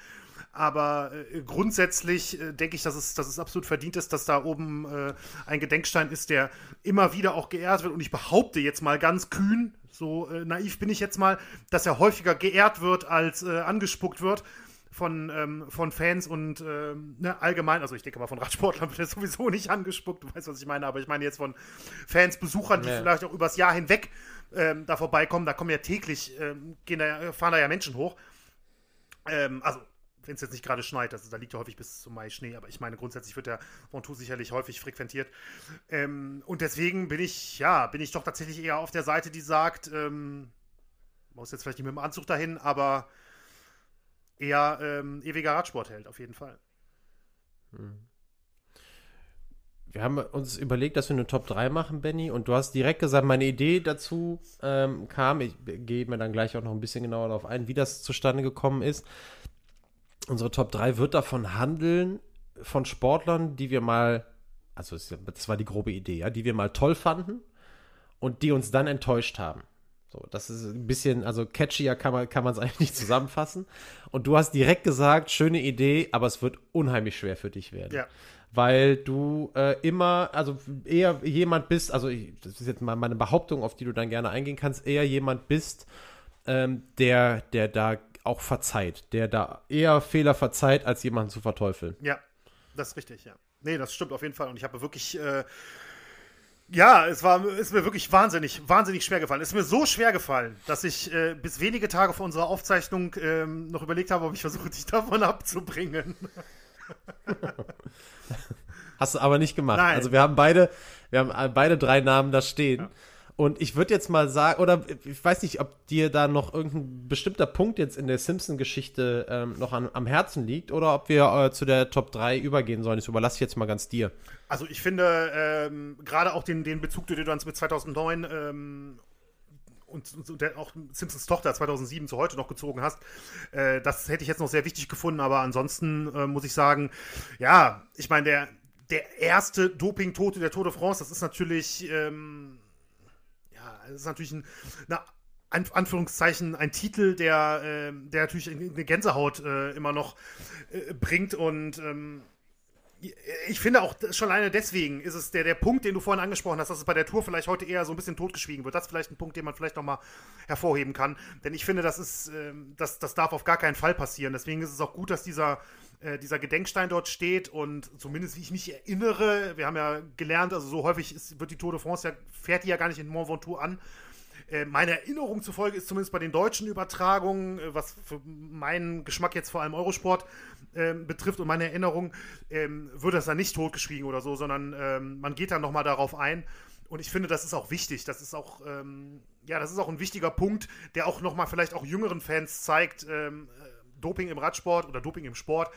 Aber äh, grundsätzlich äh, denke ich, dass es, dass es absolut verdient ist, dass da oben äh, ein Gedenkstein ist, der immer wieder auch geehrt wird. Und ich behaupte jetzt mal ganz kühn, so äh, naiv bin ich jetzt mal, dass er häufiger geehrt wird als äh, angespuckt wird von, ähm, von Fans und ähm, ne, allgemein, also ich denke mal von Radsportlern wird er sowieso nicht angespuckt, du weißt, was ich meine, aber ich meine jetzt von Fans, Besuchern, die ja. vielleicht auch übers Jahr hinweg ähm, da vorbeikommen, da kommen ja täglich, ähm, gehen da, fahren da ja Menschen hoch. Ähm, also wenn es jetzt nicht gerade schneit, also da liegt ja häufig bis zum Mai Schnee, aber ich meine, grundsätzlich wird der Ventoux sicherlich häufig frequentiert. Ähm, und deswegen bin ich, ja, bin ich doch tatsächlich eher auf der Seite, die sagt, ähm, muss jetzt vielleicht nicht mit dem Anzug dahin, aber eher ähm, ewiger Radsportheld, auf jeden Fall. Hm. wir haben uns überlegt, dass wir eine Top 3 machen, Benny, und du hast direkt gesagt, meine Idee dazu ähm, kam, ich gehe mir dann gleich auch noch ein bisschen genauer darauf ein, wie das zustande gekommen ist. Unsere Top 3 wird davon handeln, von Sportlern, die wir mal, also das war die grobe Idee, ja, die wir mal toll fanden und die uns dann enttäuscht haben. So, das ist ein bisschen, also catchier kann man kann es eigentlich nicht zusammenfassen. Und du hast direkt gesagt, schöne Idee, aber es wird unheimlich schwer für dich werden. Ja weil du äh, immer, also eher jemand bist, also ich, das ist jetzt mal meine Behauptung, auf die du dann gerne eingehen kannst, eher jemand bist, ähm, der, der da auch verzeiht, der da eher Fehler verzeiht, als jemanden zu verteufeln. Ja, das ist richtig, ja. Nee, das stimmt auf jeden Fall. Und ich habe wirklich, äh, ja, es war, ist mir wirklich wahnsinnig, wahnsinnig schwer gefallen. Es ist mir so schwer gefallen, dass ich äh, bis wenige Tage vor unserer Aufzeichnung äh, noch überlegt habe, ob ich versuche, dich davon abzubringen. Hast du aber nicht gemacht. Nein. Also wir haben beide, wir haben beide drei Namen da stehen. Ja. Und ich würde jetzt mal sagen, oder ich weiß nicht, ob dir da noch irgendein bestimmter Punkt jetzt in der Simpson-Geschichte ähm, noch an, am Herzen liegt oder ob wir äh, zu der Top 3 übergehen sollen. Das überlasse ich jetzt mal ganz dir. Also ich finde ähm, gerade auch den, den Bezug, den du dann mit 2009 ähm, und, und der auch Simpsons Tochter 2007 zu heute noch gezogen hast. Äh, das hätte ich jetzt noch sehr wichtig gefunden, aber ansonsten äh, muss ich sagen, ja, ich meine, der, der erste Doping-Tote der Tour de France, das ist natürlich, ähm, ja, das ist natürlich ein, eine Anführungszeichen ein Titel, der, äh, der natürlich eine Gänsehaut äh, immer noch äh, bringt und ähm, ich finde auch schon alleine deswegen ist es der, der Punkt, den du vorhin angesprochen hast, dass es bei der Tour vielleicht heute eher so ein bisschen totgeschwiegen wird. Das ist vielleicht ein Punkt, den man vielleicht nochmal hervorheben kann. Denn ich finde, das ist, äh, das, das darf auf gar keinen Fall passieren. Deswegen ist es auch gut, dass dieser, äh, dieser Gedenkstein dort steht und zumindest wie ich mich erinnere, wir haben ja gelernt, also so häufig ist, wird die Tour de France ja, fährt die ja gar nicht in Mont Ventoux an. Äh, meine Erinnerung zufolge ist zumindest bei den deutschen Übertragungen, äh, was für meinen Geschmack jetzt vor allem Eurosport äh, betrifft und meine Erinnerung, ähm, wird das dann nicht totgeschwiegen oder so, sondern ähm, man geht dann nochmal darauf ein. Und ich finde, das ist auch wichtig. Das ist auch, ähm, ja, das ist auch ein wichtiger Punkt, der auch nochmal vielleicht auch jüngeren Fans zeigt, ähm, Doping im Radsport oder Doping im Sport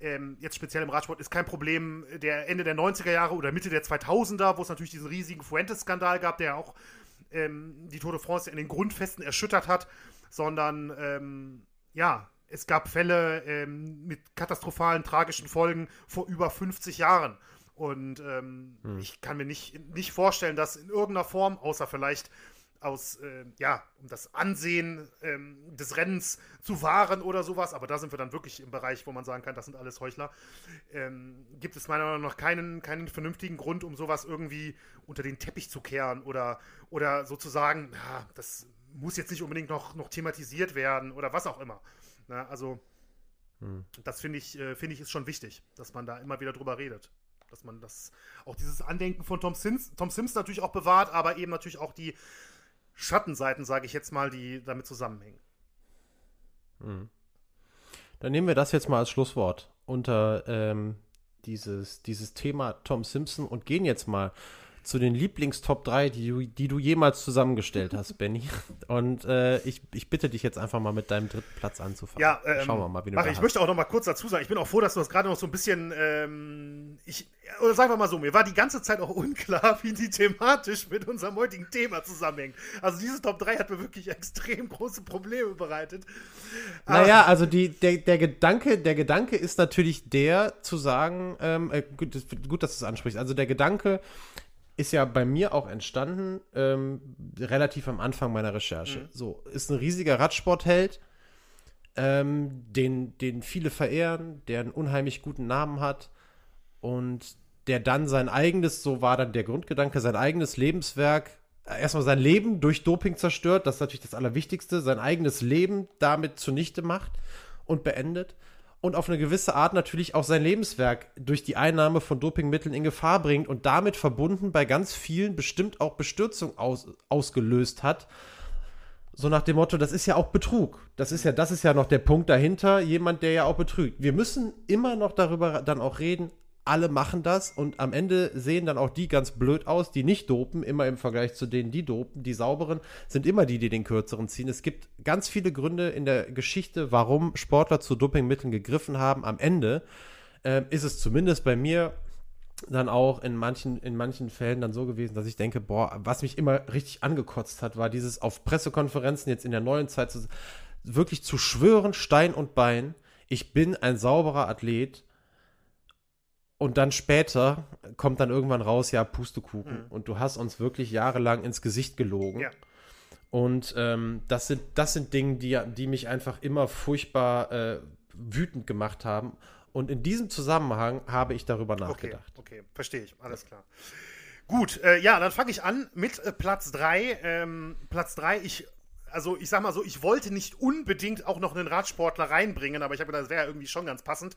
ähm, jetzt speziell im Radsport, ist kein Problem der Ende der 90er Jahre oder Mitte der 2000er, wo es natürlich diesen riesigen Fuentes-Skandal gab, der auch ähm, die Tour de France in den Grundfesten erschüttert hat, sondern ähm, ja, es gab Fälle ähm, mit katastrophalen, tragischen Folgen vor über 50 Jahren. Und ähm, hm. ich kann mir nicht, nicht vorstellen, dass in irgendeiner Form, außer vielleicht aus, äh, ja, um das Ansehen ähm, des Rennens zu wahren oder sowas, aber da sind wir dann wirklich im Bereich, wo man sagen kann, das sind alles Heuchler, ähm, gibt es meiner Meinung nach keinen, keinen vernünftigen Grund, um sowas irgendwie unter den Teppich zu kehren oder, oder sozusagen, ja, das muss jetzt nicht unbedingt noch, noch thematisiert werden oder was auch immer. Na, also, hm. das finde ich, äh, finde ich ist schon wichtig, dass man da immer wieder drüber redet dass man das auch dieses Andenken von Tom Sims, Tom Sims natürlich auch bewahrt, aber eben natürlich auch die Schattenseiten, sage ich jetzt mal, die damit zusammenhängen. Mhm. Dann nehmen wir das jetzt mal als Schlusswort unter ähm, dieses, dieses Thema Tom Simpson und gehen jetzt mal zu den Lieblingstop 3, die du, die du jemals zusammengestellt hast, Benny. Und äh, ich, ich bitte dich jetzt einfach mal mit deinem dritten Platz anzufangen. Ja, ähm, schauen wir mal, wie du mach, Ich hast. möchte auch noch mal kurz dazu sagen, ich bin auch froh, dass du das gerade noch so ein bisschen, ähm, ich, oder sagen wir mal so, mir war die ganze Zeit auch unklar, wie die thematisch mit unserem heutigen Thema zusammenhängt. Also diese Top 3 hat mir wirklich extrem große Probleme bereitet. Naja, ah. also die, der, der, Gedanke, der Gedanke ist natürlich der, zu sagen, ähm, äh, gut, gut, dass du es ansprichst, also der Gedanke, ist ja bei mir auch entstanden, ähm, relativ am Anfang meiner Recherche. Mhm. So, ist ein riesiger Radsportheld, ähm, den, den viele verehren, der einen unheimlich guten Namen hat und der dann sein eigenes, so war dann der Grundgedanke, sein eigenes Lebenswerk, äh, erstmal sein Leben durch Doping zerstört, das ist natürlich das Allerwichtigste, sein eigenes Leben damit zunichte macht und beendet und auf eine gewisse Art natürlich auch sein Lebenswerk durch die Einnahme von Dopingmitteln in Gefahr bringt und damit verbunden bei ganz vielen bestimmt auch Bestürzung aus, ausgelöst hat. So nach dem Motto, das ist ja auch Betrug. Das ist ja, das ist ja noch der Punkt dahinter, jemand, der ja auch betrügt. Wir müssen immer noch darüber dann auch reden, alle machen das und am Ende sehen dann auch die ganz blöd aus, die nicht dopen, immer im Vergleich zu denen, die dopen. Die sauberen sind immer die, die den kürzeren ziehen. Es gibt ganz viele Gründe in der Geschichte, warum Sportler zu Dopingmitteln gegriffen haben. Am Ende äh, ist es zumindest bei mir dann auch in manchen, in manchen Fällen dann so gewesen, dass ich denke, boah, was mich immer richtig angekotzt hat, war dieses auf Pressekonferenzen jetzt in der neuen Zeit zu, wirklich zu schwören, Stein und Bein, ich bin ein sauberer Athlet. Und dann später kommt dann irgendwann raus, ja, Pustekuchen. Mhm. Und du hast uns wirklich jahrelang ins Gesicht gelogen. Ja. Und ähm, das, sind, das sind Dinge, die, die mich einfach immer furchtbar äh, wütend gemacht haben. Und in diesem Zusammenhang habe ich darüber nachgedacht. Okay, okay. verstehe ich. Alles klar. Gut, äh, ja, dann fange ich an mit äh, Platz 3. Ähm, Platz 3, ich also ich sag mal so, ich wollte nicht unbedingt auch noch einen Radsportler reinbringen, aber ich habe gedacht, das wäre irgendwie schon ganz passend.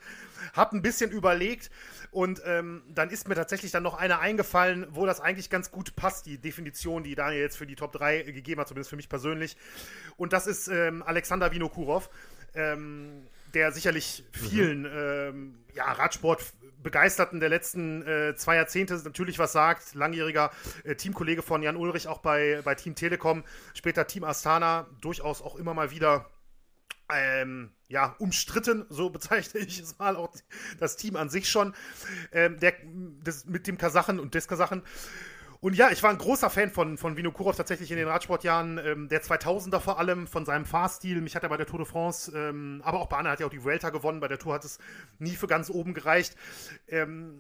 Hab ein bisschen überlegt und ähm, dann ist mir tatsächlich dann noch einer eingefallen, wo das eigentlich ganz gut passt, die Definition, die Daniel jetzt für die Top 3 gegeben hat, zumindest für mich persönlich. Und das ist ähm, Alexander Vinokurov. Ähm, der sicherlich vielen mhm. ähm, ja, Radsport-Begeisterten der letzten äh, zwei Jahrzehnte natürlich was sagt. Langjähriger äh, Teamkollege von Jan Ulrich, auch bei, bei Team Telekom, später Team Astana, durchaus auch immer mal wieder ähm, ja, umstritten, so bezeichne ich es mal, auch das Team an sich schon, ähm, der, das, mit dem Kasachen und des Kasachen. Und ja, ich war ein großer Fan von, von Vinokurov tatsächlich in den Radsportjahren, ähm, der 2000er vor allem, von seinem Fahrstil. Mich hat er bei der Tour de France, ähm, aber auch bei Anna hat er auch die Vuelta gewonnen. Bei der Tour hat es nie für ganz oben gereicht. Ähm,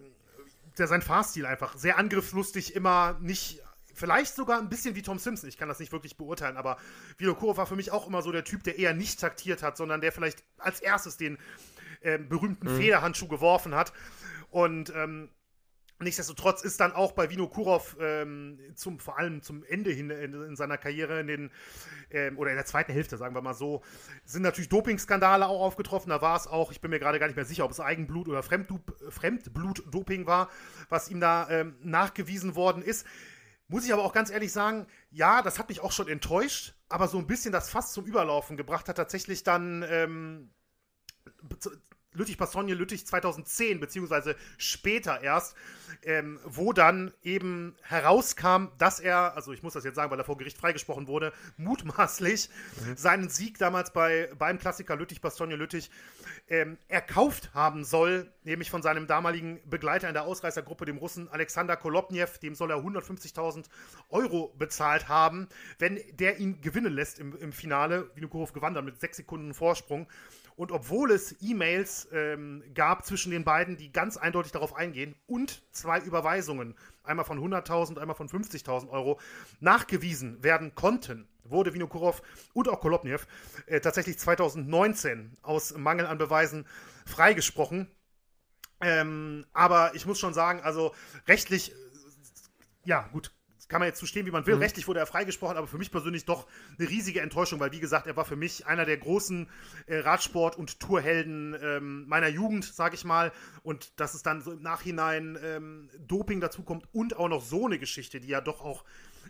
der, sein Fahrstil einfach sehr angriffslustig, immer nicht vielleicht sogar ein bisschen wie Tom Simpson. Ich kann das nicht wirklich beurteilen, aber Vinokurov war für mich auch immer so der Typ, der eher nicht taktiert hat, sondern der vielleicht als erstes den äh, berühmten mhm. Federhandschuh geworfen hat. Und ähm, Nichtsdestotrotz ist dann auch bei Vino Kurov ähm, zum, vor allem zum Ende hin in, in seiner Karriere in den, ähm, oder in der zweiten Hälfte, sagen wir mal so, sind natürlich Dopingskandale auch aufgetroffen. Da war es auch, ich bin mir gerade gar nicht mehr sicher, ob es Eigenblut oder Fremdblutdoping war, was ihm da ähm, nachgewiesen worden ist. Muss ich aber auch ganz ehrlich sagen, ja, das hat mich auch schon enttäuscht, aber so ein bisschen das Fass zum Überlaufen gebracht hat tatsächlich dann ähm, Lüttich-Bastogne, Lüttich 2010, beziehungsweise später erst, ähm, wo dann eben herauskam, dass er, also ich muss das jetzt sagen, weil er vor Gericht freigesprochen wurde, mutmaßlich mhm. seinen Sieg damals bei, beim Klassiker Lüttich-Bastogne, Lüttich ähm, erkauft haben soll, nämlich von seinem damaligen Begleiter in der Ausreißergruppe, dem Russen Alexander Kolobniev, dem soll er 150.000 Euro bezahlt haben, wenn der ihn gewinnen lässt im, im Finale. Vinokurov gewann dann mit sechs Sekunden Vorsprung. Und obwohl es E-Mails ähm, gab zwischen den beiden, die ganz eindeutig darauf eingehen und zwei Überweisungen, einmal von 100.000, einmal von 50.000 Euro, nachgewiesen werden konnten, wurde Vinokurov und auch Kolobniev äh, tatsächlich 2019 aus Mangel an Beweisen freigesprochen. Ähm, aber ich muss schon sagen, also rechtlich, ja, gut, kann man jetzt zustehen, wie man will. Mhm. Rechtlich wurde er freigesprochen, aber für mich persönlich doch eine riesige Enttäuschung, weil, wie gesagt, er war für mich einer der großen äh, Radsport- und Tourhelden ähm, meiner Jugend, sage ich mal. Und dass es dann so im Nachhinein ähm, Doping dazukommt und auch noch so eine Geschichte, die ja doch auch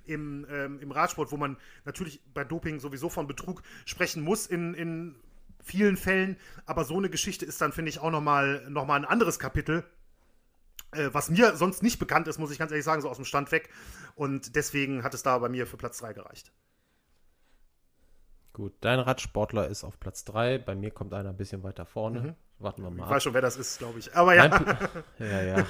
im, ähm, im Radsport, wo man natürlich bei Doping sowieso von Betrug sprechen muss in, in vielen Fällen, aber so eine Geschichte ist dann, finde ich, auch nochmal noch mal ein anderes Kapitel äh, was mir sonst nicht bekannt ist, muss ich ganz ehrlich sagen, so aus dem Stand weg. Und deswegen hat es da bei mir für Platz 3 gereicht. Gut, dein Radsportler ist auf Platz 3, bei mir kommt einer ein bisschen weiter vorne. Mhm. Warten wir mal. Ich weiß schon, wer das ist, glaube ich. Aber ja. ja, ja.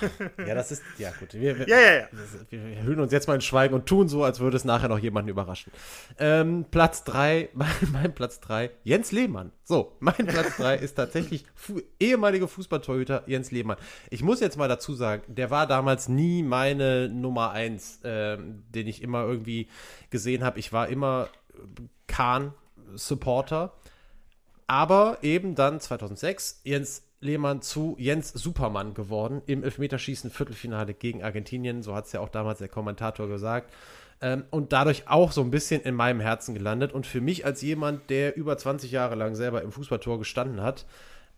Ja, das ist. Ja, gut. Wir, wir, ja, ja, ja. Wir, hüllen uns jetzt mal in Schweigen und tun so, als würde es nachher noch jemanden überraschen. Ähm, Platz 3, mein, mein, Platz 3, Jens Lehmann. So, mein Platz 3 ist tatsächlich fu ehemaliger Fußballtorhüter Jens Lehmann. Ich muss jetzt mal dazu sagen, der war damals nie meine Nummer 1, ähm, den ich immer irgendwie gesehen habe. Ich war immer Kahn-Supporter. Aber eben dann 2006 Jens Lehmann zu Jens Supermann geworden im Elfmeterschießen Viertelfinale gegen Argentinien. So hat es ja auch damals der Kommentator gesagt. Ähm, und dadurch auch so ein bisschen in meinem Herzen gelandet. Und für mich als jemand, der über 20 Jahre lang selber im Fußballtor gestanden hat,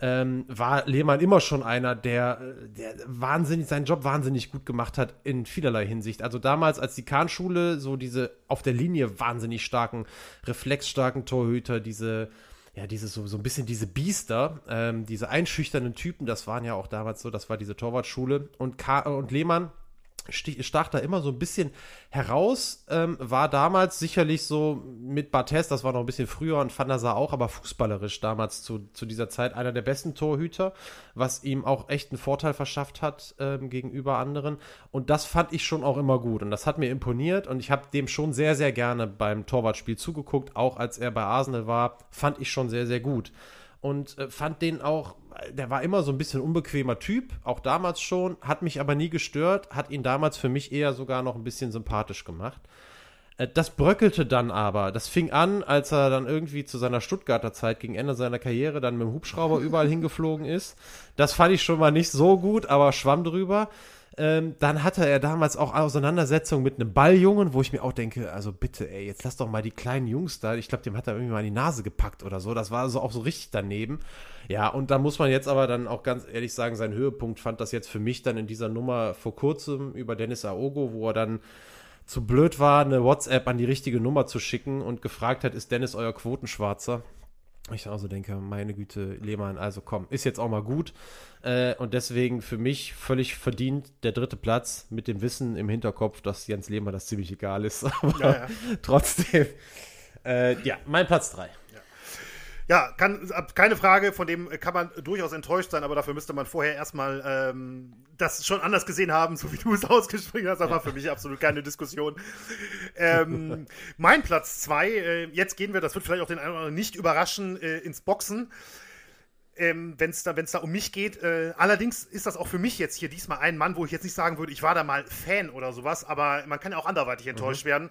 ähm, war Lehmann immer schon einer, der, der wahnsinnig seinen Job wahnsinnig gut gemacht hat in vielerlei Hinsicht. Also damals, als die Kahnschule so diese auf der Linie wahnsinnig starken, reflexstarken Torhüter, diese ja, diese so, so ein bisschen diese Biester, ähm, diese einschüchternden Typen, das waren ja auch damals so, das war diese Torwartschule. Und, Ka und Lehmann stach da immer so ein bisschen heraus. Ähm, war damals sicherlich so mit Barthez, das war noch ein bisschen früher und Van der Sar auch, aber fußballerisch damals zu, zu dieser Zeit einer der besten Torhüter, was ihm auch echt einen Vorteil verschafft hat ähm, gegenüber anderen. Und das fand ich schon auch immer gut und das hat mir imponiert und ich habe dem schon sehr, sehr gerne beim Torwartspiel zugeguckt, auch als er bei Arsenal war, fand ich schon sehr, sehr gut und äh, fand den auch, der war immer so ein bisschen unbequemer Typ, auch damals schon, hat mich aber nie gestört, hat ihn damals für mich eher sogar noch ein bisschen sympathisch gemacht. Äh, das bröckelte dann aber. Das fing an, als er dann irgendwie zu seiner Stuttgarter Zeit gegen Ende seiner Karriere dann mit dem Hubschrauber überall hingeflogen ist. Das fand ich schon mal nicht so gut, aber schwamm drüber. Ähm, dann hatte er damals auch Auseinandersetzungen mit einem Balljungen, wo ich mir auch denke, also bitte, ey, jetzt lass doch mal die kleinen Jungs da. Ich glaube, dem hat er irgendwie mal in die Nase gepackt oder so. Das war also auch so richtig daneben. Ja, und da muss man jetzt aber dann auch ganz ehrlich sagen, sein Höhepunkt fand das jetzt für mich dann in dieser Nummer vor kurzem über Dennis Aogo, wo er dann zu blöd war, eine WhatsApp an die richtige Nummer zu schicken und gefragt hat, ist Dennis euer Quotenschwarzer? Ich also denke, meine Güte, Lehmann, also komm, ist jetzt auch mal gut. Äh, und deswegen für mich völlig verdient der dritte Platz mit dem Wissen im Hinterkopf, dass Jens Lehmann das ziemlich egal ist. Aber ja, ja. trotzdem, äh, ja, mein Platz drei. Ja, kann, keine Frage, von dem kann man durchaus enttäuscht sein, aber dafür müsste man vorher erstmal ähm, das schon anders gesehen haben, so wie du es ausgesprochen hast. Das war für mich absolut keine Diskussion. ähm, mein Platz zwei, äh, jetzt gehen wir, das wird vielleicht auch den einen oder anderen nicht überraschen, äh, ins Boxen. Ähm, wenn es da, wenn's da um mich geht. Äh, allerdings ist das auch für mich jetzt hier diesmal ein Mann, wo ich jetzt nicht sagen würde, ich war da mal Fan oder sowas, aber man kann ja auch anderweitig enttäuscht mhm. werden.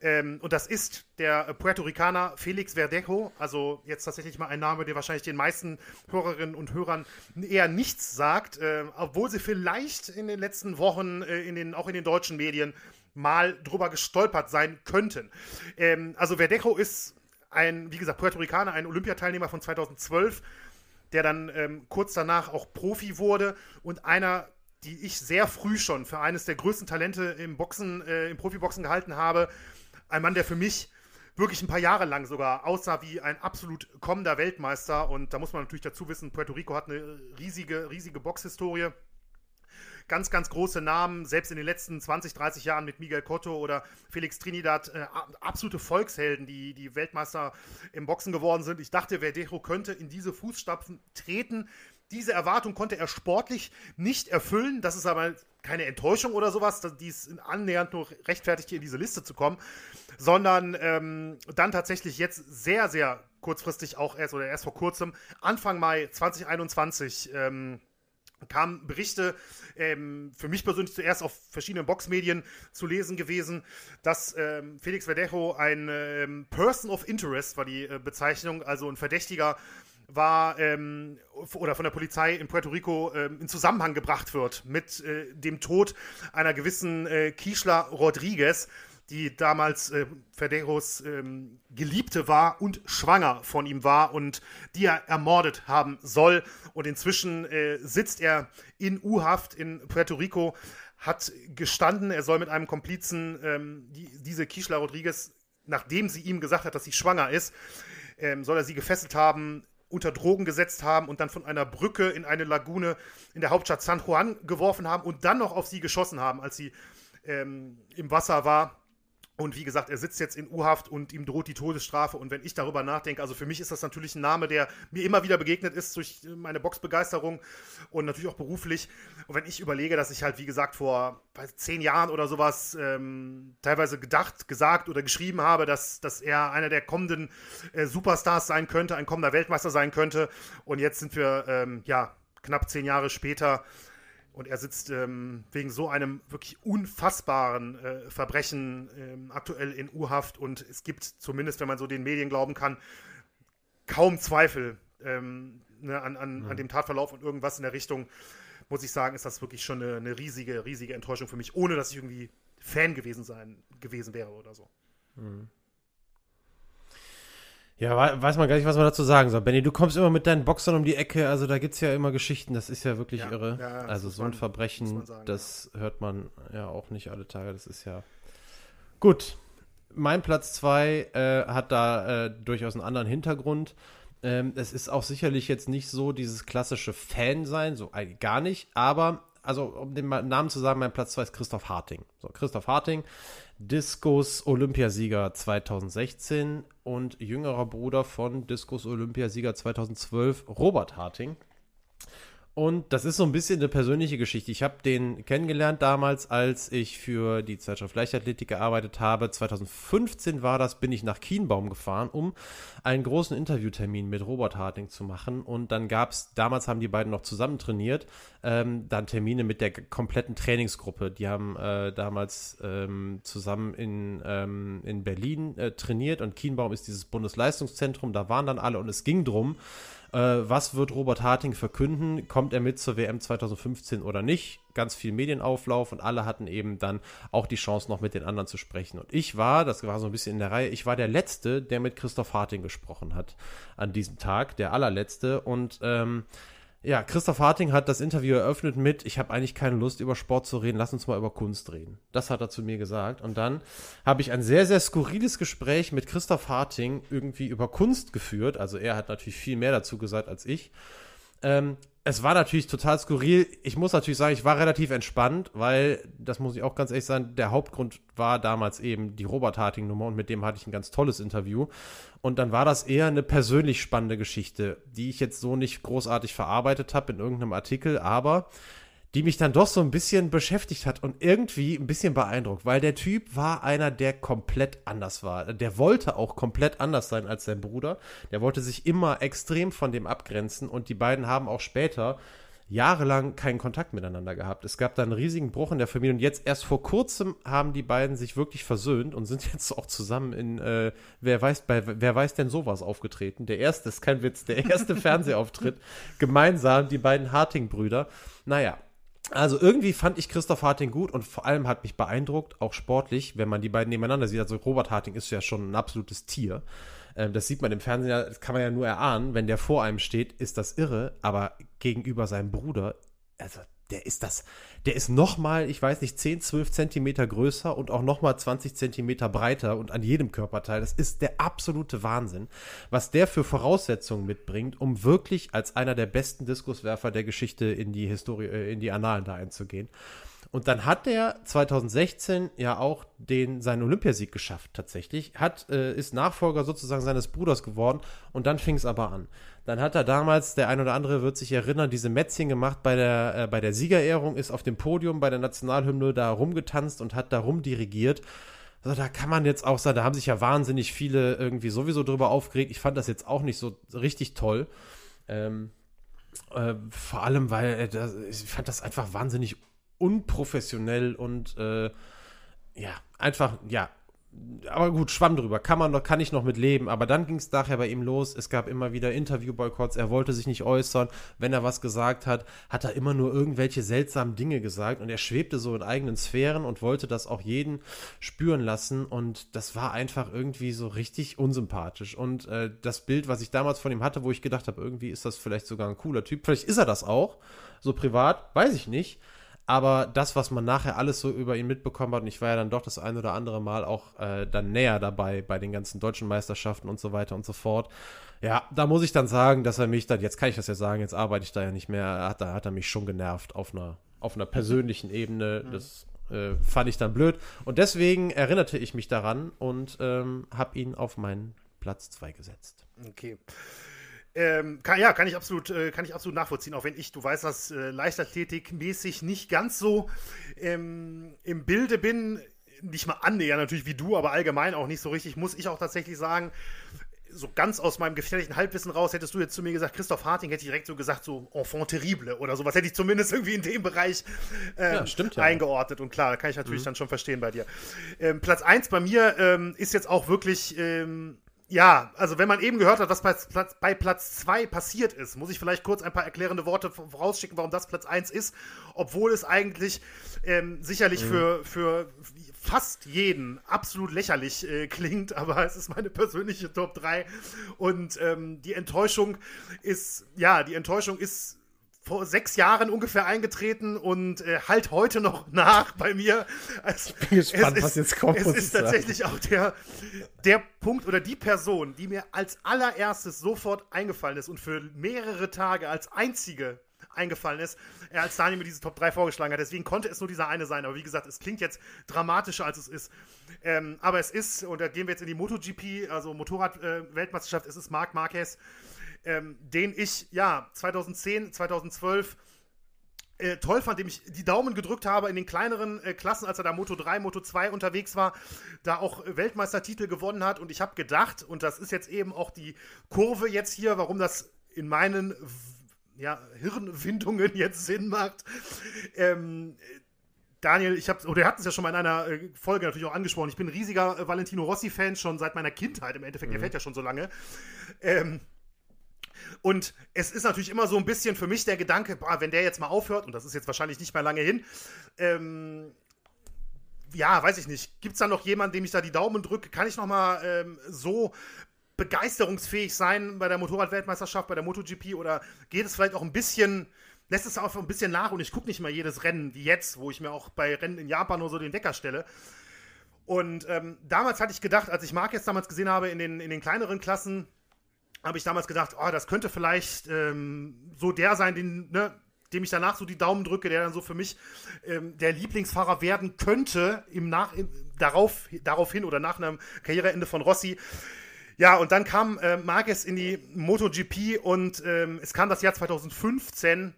Ähm, und das ist der Puerto Ricaner Felix Verdejo. Also jetzt tatsächlich mal ein Name, der wahrscheinlich den meisten Hörerinnen und Hörern eher nichts sagt, äh, obwohl sie vielleicht in den letzten Wochen, äh, in den, auch in den deutschen Medien, mal drüber gestolpert sein könnten. Ähm, also Verdejo ist ein, wie gesagt, Puerto Ricaner, ein Olympiateilnehmer von 2012, der dann ähm, kurz danach auch Profi wurde und einer die ich sehr früh schon für eines der größten Talente im Boxen, äh, im Profiboxen gehalten habe. Ein Mann, der für mich wirklich ein paar Jahre lang sogar aussah wie ein absolut kommender Weltmeister. Und da muss man natürlich dazu wissen, Puerto Rico hat eine riesige, riesige Boxhistorie. Ganz, ganz große Namen, selbst in den letzten 20, 30 Jahren mit Miguel Cotto oder Felix Trinidad, äh, absolute Volkshelden, die, die Weltmeister im Boxen geworden sind. Ich dachte, Verdejo könnte in diese Fußstapfen treten. Diese Erwartung konnte er sportlich nicht erfüllen. Das ist aber keine Enttäuschung oder sowas, die ist annähernd nur rechtfertigt, hier in diese Liste zu kommen, sondern ähm, dann tatsächlich jetzt sehr, sehr kurzfristig auch erst oder erst vor kurzem, Anfang Mai 2021, ähm, kamen Berichte, ähm, für mich persönlich zuerst auf verschiedenen Boxmedien zu lesen gewesen, dass ähm, Felix Verdejo ein ähm, Person of Interest war die äh, Bezeichnung, also ein Verdächtiger war ähm, oder von der Polizei in Puerto Rico ähm, in Zusammenhang gebracht wird mit äh, dem Tod einer gewissen äh, Kishla Rodriguez, die damals äh, Federos ähm, Geliebte war und schwanger von ihm war und die er ermordet haben soll. Und inzwischen äh, sitzt er in U-Haft in Puerto Rico, hat gestanden, er soll mit einem Komplizen ähm, die, diese Kishla Rodriguez, nachdem sie ihm gesagt hat, dass sie schwanger ist, ähm, soll er sie gefesselt haben, unter Drogen gesetzt haben und dann von einer Brücke in eine Lagune in der Hauptstadt San Juan geworfen haben und dann noch auf sie geschossen haben, als sie ähm, im Wasser war. Und wie gesagt, er sitzt jetzt in U-Haft und ihm droht die Todesstrafe. Und wenn ich darüber nachdenke, also für mich ist das natürlich ein Name, der mir immer wieder begegnet ist durch meine Boxbegeisterung und natürlich auch beruflich. Und wenn ich überlege, dass ich halt, wie gesagt, vor zehn Jahren oder sowas ähm, teilweise gedacht, gesagt oder geschrieben habe, dass, dass er einer der kommenden äh, Superstars sein könnte, ein kommender Weltmeister sein könnte. Und jetzt sind wir, ähm, ja, knapp zehn Jahre später und er sitzt ähm, wegen so einem wirklich unfassbaren äh, Verbrechen ähm, aktuell in U-Haft. Und es gibt zumindest, wenn man so den Medien glauben kann, kaum Zweifel ähm, ne, an, an, mhm. an dem Tatverlauf und irgendwas in der Richtung. Muss ich sagen, ist das wirklich schon eine, eine riesige, riesige Enttäuschung für mich, ohne dass ich irgendwie Fan gewesen sein gewesen wäre oder so. Mhm. Ja, weiß man gar nicht, was man dazu sagen soll. Benny, du kommst immer mit deinen Boxern um die Ecke, also da gibt es ja immer Geschichten, das ist ja wirklich ja, irre. Ja, also so ein man, Verbrechen, sagen, das ja. hört man ja auch nicht alle Tage, das ist ja. Gut, mein Platz 2 äh, hat da äh, durchaus einen anderen Hintergrund. Ähm, es ist auch sicherlich jetzt nicht so dieses klassische Fan sein, so gar nicht, aber also um den Namen zu sagen, mein Platz 2 ist Christoph Harting. So, Christoph Harting, Diskus Olympiasieger 2016 und jüngerer Bruder von Diskus Olympiasieger 2012, Robert Harting. Und das ist so ein bisschen eine persönliche Geschichte. Ich habe den kennengelernt damals, als ich für die Zeitschrift Leichtathletik gearbeitet habe. 2015 war das, bin ich nach Kienbaum gefahren, um einen großen Interviewtermin mit Robert Harting zu machen. Und dann gab es, damals haben die beiden noch zusammen trainiert, ähm, dann Termine mit der kompletten Trainingsgruppe. Die haben äh, damals ähm, zusammen in, ähm, in Berlin äh, trainiert und Kienbaum ist dieses Bundesleistungszentrum. Da waren dann alle und es ging drum, äh, was wird Robert Harting verkünden? Kommt er mit zur WM 2015 oder nicht? Ganz viel Medienauflauf und alle hatten eben dann auch die Chance, noch mit den anderen zu sprechen. Und ich war, das war so ein bisschen in der Reihe, ich war der Letzte, der mit Christoph Harting gesprochen hat an diesem Tag, der allerletzte. Und ähm, ja, Christoph Harting hat das Interview eröffnet mit, ich habe eigentlich keine Lust über Sport zu reden, lass uns mal über Kunst reden. Das hat er zu mir gesagt. Und dann habe ich ein sehr, sehr skurriles Gespräch mit Christoph Harting irgendwie über Kunst geführt. Also er hat natürlich viel mehr dazu gesagt als ich. Ähm, es war natürlich total skurril. Ich muss natürlich sagen, ich war relativ entspannt, weil, das muss ich auch ganz ehrlich sagen, der Hauptgrund war damals eben die Robert Harting-Nummer und mit dem hatte ich ein ganz tolles Interview. Und dann war das eher eine persönlich spannende Geschichte, die ich jetzt so nicht großartig verarbeitet habe in irgendeinem Artikel, aber die mich dann doch so ein bisschen beschäftigt hat und irgendwie ein bisschen beeindruckt, weil der Typ war einer, der komplett anders war. Der wollte auch komplett anders sein als sein Bruder. Der wollte sich immer extrem von dem abgrenzen und die beiden haben auch später jahrelang keinen Kontakt miteinander gehabt. Es gab da einen riesigen Bruch in der Familie und jetzt erst vor kurzem haben die beiden sich wirklich versöhnt und sind jetzt auch zusammen in äh, wer weiß bei wer weiß denn sowas aufgetreten. Der erste ist kein Witz, der erste Fernsehauftritt gemeinsam die beiden Harting Brüder. Naja, also irgendwie fand ich Christoph Harting gut und vor allem hat mich beeindruckt, auch sportlich, wenn man die beiden nebeneinander sieht. Also Robert Harting ist ja schon ein absolutes Tier. Ähm, das sieht man im Fernsehen, das kann man ja nur erahnen. Wenn der vor einem steht, ist das irre, aber gegenüber seinem Bruder, also der ist das, der ist nochmal, ich weiß nicht, 10, 12 Zentimeter größer und auch nochmal 20 Zentimeter breiter und an jedem Körperteil. Das ist der absolute Wahnsinn, was der für Voraussetzungen mitbringt, um wirklich als einer der besten Diskuswerfer der Geschichte in die Historie, äh, in die Annalen da einzugehen. Und dann hat er 2016 ja auch den, seinen Olympiasieg geschafft, tatsächlich. Hat, äh, ist Nachfolger sozusagen seines Bruders geworden und dann fing es aber an. Dann hat er damals, der ein oder andere wird sich erinnern, diese Mätzchen gemacht bei der, äh, bei der Siegerehrung, ist auf dem Podium bei der Nationalhymne da rumgetanzt und hat da rumdirigiert. Also da kann man jetzt auch sagen, da haben sich ja wahnsinnig viele irgendwie sowieso drüber aufgeregt. Ich fand das jetzt auch nicht so richtig toll. Ähm, äh, vor allem, weil äh, das, ich fand das einfach wahnsinnig unprofessionell und äh, ja, einfach, ja, aber gut, schwamm drüber, kann man noch, kann ich noch mit leben. Aber dann ging es nachher bei ihm los. Es gab immer wieder Interviewboykotts. Er wollte sich nicht äußern. Wenn er was gesagt hat, hat er immer nur irgendwelche seltsamen Dinge gesagt. Und er schwebte so in eigenen Sphären und wollte das auch jeden spüren lassen. Und das war einfach irgendwie so richtig unsympathisch. Und äh, das Bild, was ich damals von ihm hatte, wo ich gedacht habe, irgendwie ist das vielleicht sogar ein cooler Typ. Vielleicht ist er das auch. So privat, weiß ich nicht. Aber das, was man nachher alles so über ihn mitbekommen hat, und ich war ja dann doch das ein oder andere Mal auch äh, dann näher dabei bei den ganzen deutschen Meisterschaften und so weiter und so fort. Ja, da muss ich dann sagen, dass er mich dann, jetzt kann ich das ja sagen, jetzt arbeite ich da ja nicht mehr, hat, da hat er mich schon genervt auf einer, auf einer persönlichen Ebene. Mhm. Das äh, fand ich dann blöd. Und deswegen erinnerte ich mich daran und ähm, habe ihn auf meinen Platz 2 gesetzt. Okay. Ähm, kann, ja, kann ich absolut, äh, kann ich absolut nachvollziehen, auch wenn ich, du weißt, dass äh, Leichtathletik-mäßig nicht ganz so ähm, im Bilde bin. Nicht mal annähernd natürlich wie du, aber allgemein auch nicht so richtig, muss ich auch tatsächlich sagen, so ganz aus meinem gefährlichen Halbwissen raus, hättest du jetzt zu mir gesagt, Christoph Harting, hätte ich direkt so gesagt, so Enfant terrible oder sowas, hätte ich zumindest irgendwie in dem Bereich ähm, ja, stimmt, ja. eingeordnet. Und klar, kann ich natürlich mhm. dann schon verstehen bei dir. Ähm, Platz 1 bei mir ähm, ist jetzt auch wirklich ähm, ja, also wenn man eben gehört hat, was bei Platz, bei Platz 2 passiert ist, muss ich vielleicht kurz ein paar erklärende Worte vorausschicken, warum das Platz 1 ist, obwohl es eigentlich ähm, sicherlich mhm. für, für fast jeden absolut lächerlich äh, klingt, aber es ist meine persönliche Top 3 und ähm, die Enttäuschung ist, ja, die Enttäuschung ist vor sechs Jahren ungefähr eingetreten und äh, halt heute noch nach bei mir. Also, ich bin gespannt, ist, was jetzt kommt. Es ist tatsächlich auch der, der Punkt oder die Person, die mir als allererstes sofort eingefallen ist und für mehrere Tage als einzige eingefallen ist, als Daniel mir diese Top 3 vorgeschlagen hat. Deswegen konnte es nur dieser eine sein. Aber wie gesagt, es klingt jetzt dramatischer, als es ist. Ähm, aber es ist, und da gehen wir jetzt in die MotoGP, also Motorrad-Weltmeisterschaft, äh, es ist Marc Marquez, ähm, den ich, ja, 2010, 2012 äh, toll fand, dem ich die Daumen gedrückt habe in den kleineren äh, Klassen, als er da Moto 3, Moto 2 unterwegs war, da auch Weltmeistertitel gewonnen hat. Und ich habe gedacht, und das ist jetzt eben auch die Kurve jetzt hier, warum das in meinen ja, Hirnwindungen jetzt Sinn macht. Ähm, Daniel, ich habe, oder er hat es ja schon mal in einer äh, Folge natürlich auch angesprochen. Ich bin ein riesiger äh, Valentino Rossi-Fan schon seit meiner Kindheit. Im Endeffekt, mhm. er fährt ja schon so lange. Ähm, und es ist natürlich immer so ein bisschen für mich der Gedanke, boah, wenn der jetzt mal aufhört, und das ist jetzt wahrscheinlich nicht mehr lange hin, ähm, ja, weiß ich nicht. Gibt es da noch jemanden, dem ich da die Daumen drücke? Kann ich noch mal ähm, so begeisterungsfähig sein bei der Motorradweltmeisterschaft, bei der MotoGP? Oder geht es vielleicht auch ein bisschen, lässt es auch ein bisschen nach und ich gucke nicht mal jedes Rennen wie jetzt, wo ich mir auch bei Rennen in Japan nur so den Wecker stelle. Und ähm, damals hatte ich gedacht, als ich Marquez damals gesehen habe in den, in den kleineren Klassen, habe ich damals gedacht, oh, das könnte vielleicht ähm, so der sein, den, ne, dem ich danach so die Daumen drücke, der dann so für mich ähm, der Lieblingsfahrer werden könnte im Nach darauf, daraufhin oder nach einem Karriereende von Rossi. Ja, und dann kam äh, Marquez in die MotoGP und ähm, es kam das Jahr 2015,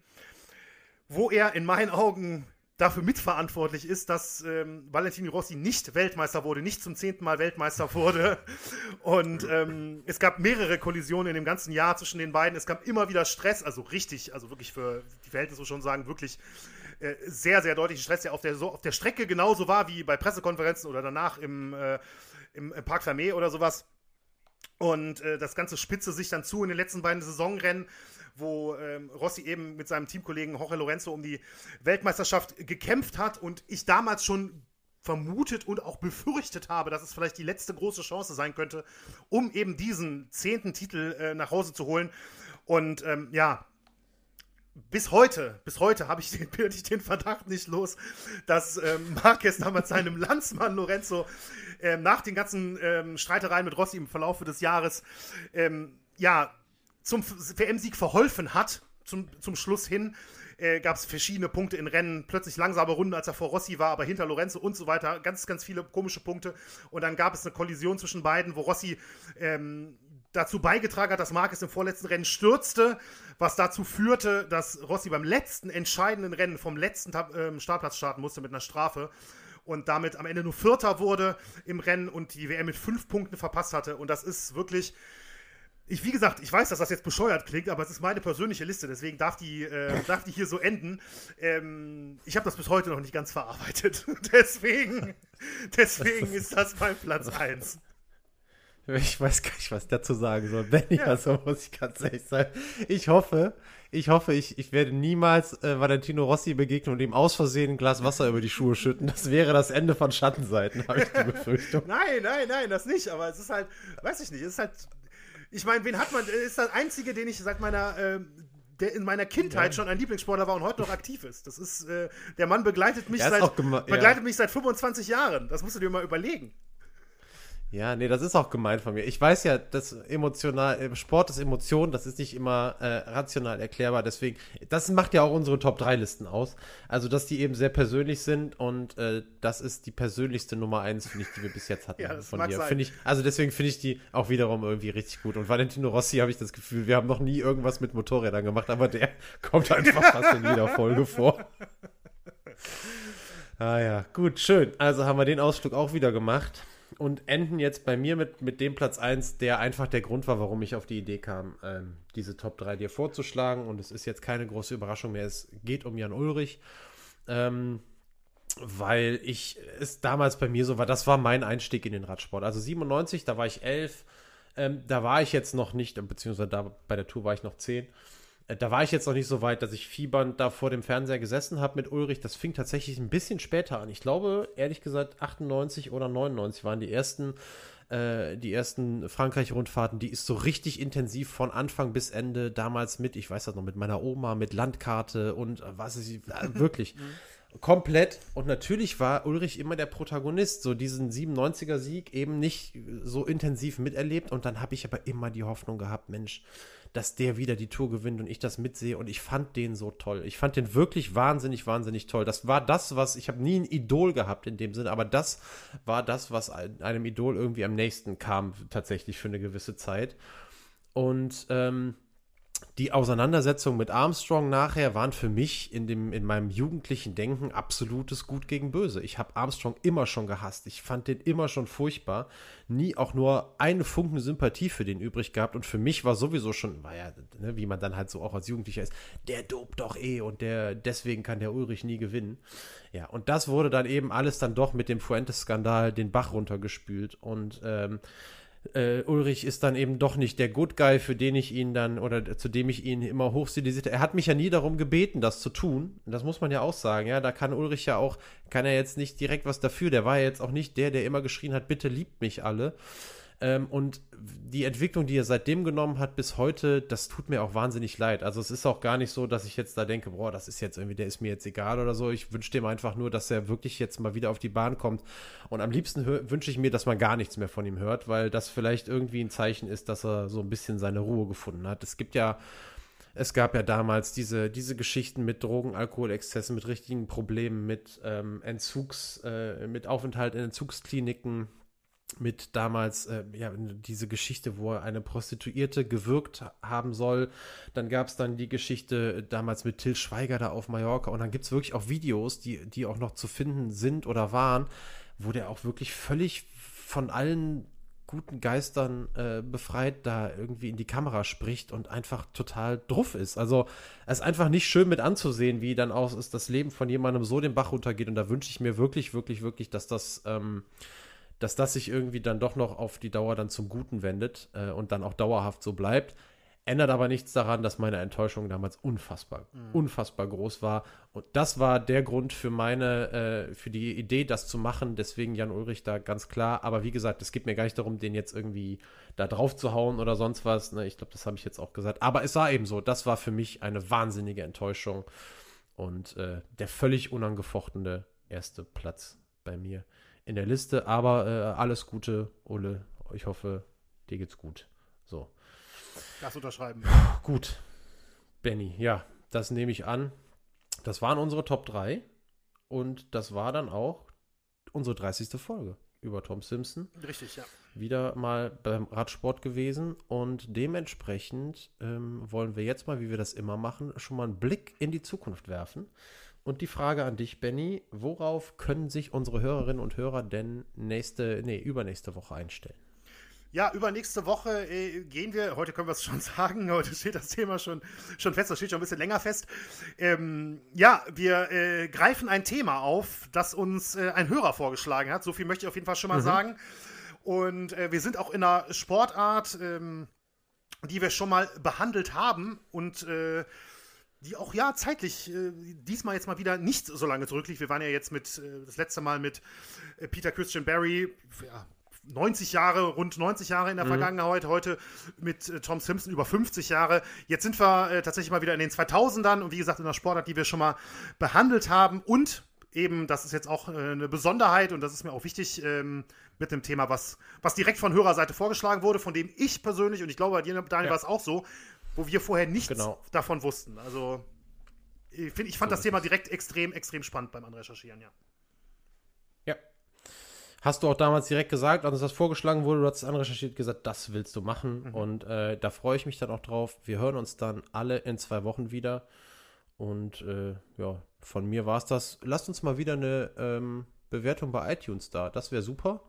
wo er in meinen Augen dafür mitverantwortlich ist, dass ähm, Valentino Rossi nicht Weltmeister wurde, nicht zum zehnten Mal Weltmeister wurde. Und ähm, es gab mehrere Kollisionen in dem ganzen Jahr zwischen den beiden. Es gab immer wieder Stress, also richtig, also wirklich für die Verhältnisse schon sagen, wirklich äh, sehr, sehr deutlichen Stress, der auf der, so, auf der Strecke genauso war wie bei Pressekonferenzen oder danach im, äh, im, im Park Fermé oder sowas. Und äh, das Ganze spitze sich dann zu in den letzten beiden Saisonrennen wo ähm, Rossi eben mit seinem Teamkollegen Jorge Lorenzo um die Weltmeisterschaft gekämpft hat und ich damals schon vermutet und auch befürchtet habe, dass es vielleicht die letzte große Chance sein könnte, um eben diesen zehnten Titel äh, nach Hause zu holen. Und ähm, ja, bis heute, bis heute habe ich den, bin ich den Verdacht nicht los, dass ähm, Marquez damals seinem Landsmann Lorenzo äh, nach den ganzen ähm, Streitereien mit Rossi im Verlauf des Jahres ähm, ja zum WM-Sieg verholfen hat, zum, zum Schluss hin. Äh, gab es verschiedene Punkte in Rennen, plötzlich langsame Runden, als er vor Rossi war, aber hinter Lorenzo und so weiter. Ganz, ganz viele komische Punkte. Und dann gab es eine Kollision zwischen beiden, wo Rossi ähm, dazu beigetragen hat, dass Marquez im vorletzten Rennen stürzte, was dazu führte, dass Rossi beim letzten entscheidenden Rennen vom letzten ähm, Startplatz starten musste mit einer Strafe und damit am Ende nur Vierter wurde im Rennen und die WM mit fünf Punkten verpasst hatte. Und das ist wirklich ich, wie gesagt, ich weiß, dass das jetzt bescheuert klingt, aber es ist meine persönliche Liste, deswegen darf die, äh, darf die hier so enden. Ähm, ich habe das bis heute noch nicht ganz verarbeitet. deswegen, deswegen ist das mein Platz 1. Ich weiß gar nicht, was ich dazu sagen soll. Benny, ja. also muss ich ganz ehrlich sein. Ich hoffe, ich hoffe, ich, ich werde niemals äh, Valentino Rossi begegnen und ihm aus Versehen ein Glas Wasser über die Schuhe schütten. Das wäre das Ende von Schattenseiten, habe ich die Befürchtung. nein, nein, nein, das nicht. Aber es ist halt, weiß ich nicht, es ist halt ich meine, wen hat man? Ist der einzige, den ich seit meiner äh, der in meiner Kindheit ja. schon ein Lieblingssportler war und heute noch aktiv ist. Das ist, äh, der Mann begleitet mich, seit, begleitet ja. mich seit 25 Jahren. Das musst du dir mal überlegen. Ja, nee, das ist auch gemeint von mir. Ich weiß ja, dass emotional, äh, Sport ist Emotion, das ist nicht immer äh, rational erklärbar. Deswegen, das macht ja auch unsere Top 3 Listen aus. Also, dass die eben sehr persönlich sind und äh, das ist die persönlichste Nummer 1, finde ich, die wir bis jetzt hatten ja, von dir. Finde ich, also deswegen finde ich die auch wiederum irgendwie richtig gut. Und Valentino Rossi habe ich das Gefühl, wir haben noch nie irgendwas mit Motorrädern gemacht, aber der kommt einfach fast in jeder Folge vor. Ah ja, gut, schön. Also haben wir den Ausflug auch wieder gemacht und enden jetzt bei mir mit, mit dem Platz 1, der einfach der Grund war, warum ich auf die Idee kam, ähm, diese Top 3 dir vorzuschlagen. Und es ist jetzt keine große Überraschung mehr. Es geht um Jan Ulrich. Ähm, weil ich es damals bei mir so war, das war mein Einstieg in den Radsport. Also 97, da war ich 11, ähm, da war ich jetzt noch nicht, beziehungsweise da bei der Tour war ich noch 10. Äh, da war ich jetzt noch nicht so weit, dass ich fiebernd da vor dem Fernseher gesessen habe mit Ulrich. Das fing tatsächlich ein bisschen später an. Ich glaube, ehrlich gesagt, 98 oder 99 waren die ersten, äh, die ersten Frankreich-Rundfahrten. Die ist so richtig intensiv von Anfang bis Ende damals mit, ich weiß das noch, mit meiner Oma, mit Landkarte und äh, was ist, äh, wirklich. Komplett. Und natürlich war Ulrich immer der Protagonist. So diesen 97er-Sieg eben nicht so intensiv miterlebt. Und dann habe ich aber immer die Hoffnung gehabt, Mensch, dass der wieder die Tour gewinnt und ich das mitsehe. Und ich fand den so toll. Ich fand den wirklich wahnsinnig, wahnsinnig toll. Das war das, was ich habe nie ein Idol gehabt in dem Sinne, aber das war das, was einem Idol irgendwie am nächsten kam, tatsächlich für eine gewisse Zeit. Und ähm, die Auseinandersetzungen mit Armstrong nachher waren für mich in, dem, in meinem jugendlichen Denken absolutes Gut gegen Böse. Ich habe Armstrong immer schon gehasst. Ich fand den immer schon furchtbar. Nie auch nur eine Funken Sympathie für den übrig gehabt. Und für mich war sowieso schon, war ja, ne, wie man dann halt so auch als Jugendlicher ist, der dobt doch eh und der, deswegen kann der Ulrich nie gewinnen. Ja, und das wurde dann eben alles dann doch mit dem Fuentes-Skandal den Bach runtergespült. Und ähm, äh, Ulrich ist dann eben doch nicht der Good Guy, für den ich ihn dann oder zu dem ich ihn immer hochstilisiert. Er hat mich ja nie darum gebeten, das zu tun. Das muss man ja auch sagen. Ja, da kann Ulrich ja auch, kann er jetzt nicht direkt was dafür. Der war ja jetzt auch nicht der, der immer geschrien hat, bitte liebt mich alle. Ähm, und die Entwicklung, die er seitdem genommen hat bis heute, das tut mir auch wahnsinnig leid. Also es ist auch gar nicht so, dass ich jetzt da denke, boah, das ist jetzt irgendwie, der ist mir jetzt egal oder so. Ich wünsche dem einfach nur, dass er wirklich jetzt mal wieder auf die Bahn kommt. Und am liebsten wünsche ich mir, dass man gar nichts mehr von ihm hört, weil das vielleicht irgendwie ein Zeichen ist, dass er so ein bisschen seine Ruhe gefunden hat. Es gibt ja es gab ja damals diese, diese Geschichten mit Drogen, Alkoholexzessen, mit richtigen Problemen, mit ähm, Entzugs, äh, mit Aufenthalt in Entzugskliniken, mit damals äh, ja, diese Geschichte, wo er eine Prostituierte gewirkt haben soll. Dann gab es dann die Geschichte damals mit Till Schweiger da auf Mallorca. Und dann gibt es wirklich auch Videos, die, die auch noch zu finden sind oder waren, wo der auch wirklich völlig von allen guten Geistern äh, befreit da irgendwie in die Kamera spricht und einfach total druff ist. Also es ist einfach nicht schön mit anzusehen, wie dann auch ist das Leben von jemandem so den Bach runtergeht. Und da wünsche ich mir wirklich, wirklich, wirklich, dass das ähm, dass das sich irgendwie dann doch noch auf die Dauer dann zum Guten wendet äh, und dann auch dauerhaft so bleibt. Ändert aber nichts daran, dass meine Enttäuschung damals unfassbar, mhm. unfassbar groß war. Und das war der Grund für meine, äh, für die Idee, das zu machen. Deswegen Jan Ulrich da ganz klar. Aber wie gesagt, es geht mir gar nicht darum, den jetzt irgendwie da drauf zu hauen oder sonst was. Ne? Ich glaube, das habe ich jetzt auch gesagt. Aber es war eben so. Das war für mich eine wahnsinnige Enttäuschung. Und äh, der völlig unangefochtene erste Platz bei mir in der Liste. Aber äh, alles Gute, Ole. Ich hoffe, dir geht's gut. So. Das unterschreiben. Gut. Benny, ja, das nehme ich an. Das waren unsere Top 3. Und das war dann auch unsere 30. Folge über Tom Simpson. Richtig, ja. Wieder mal beim Radsport gewesen und dementsprechend ähm, wollen wir jetzt mal, wie wir das immer machen, schon mal einen Blick in die Zukunft werfen. Und die Frage an dich, Benny, worauf können sich unsere Hörerinnen und Hörer denn nächste, nee, übernächste Woche einstellen? Ja, übernächste Woche äh, gehen wir, heute können wir es schon sagen, heute steht das Thema schon, schon fest, das steht schon ein bisschen länger fest. Ähm, ja, wir äh, greifen ein Thema auf, das uns äh, ein Hörer vorgeschlagen hat. So viel möchte ich auf jeden Fall schon mal mhm. sagen. Und äh, wir sind auch in einer Sportart, ähm, die wir schon mal behandelt haben und äh, die auch ja zeitlich äh, diesmal jetzt mal wieder nicht so lange zurückliegt. Wir waren ja jetzt mit äh, das letzte Mal mit äh, Peter Christian Barry, ja, 90 Jahre, rund 90 Jahre in der mhm. Vergangenheit, heute mit äh, Tom Simpson über 50 Jahre. Jetzt sind wir äh, tatsächlich mal wieder in den 2000ern und wie gesagt in der Sportart, die wir schon mal behandelt haben und eben, das ist jetzt auch äh, eine Besonderheit und das ist mir auch wichtig ähm, mit dem Thema, was, was direkt von Hörerseite vorgeschlagen wurde, von dem ich persönlich und ich glaube bei dir, Daniel, ja. war es auch so, wo wir vorher nichts genau. davon wussten. Also ich, find, ich fand so das Thema direkt extrem, extrem spannend beim Anrecherchieren, ja. Ja. Hast du auch damals direkt gesagt, als das vorgeschlagen wurde, du hast es anrecherchiert, gesagt, das willst du machen. Mhm. Und äh, da freue ich mich dann auch drauf. Wir hören uns dann alle in zwei Wochen wieder. Und äh, ja, von mir war es das. Lasst uns mal wieder eine ähm, Bewertung bei iTunes da. Das wäre super.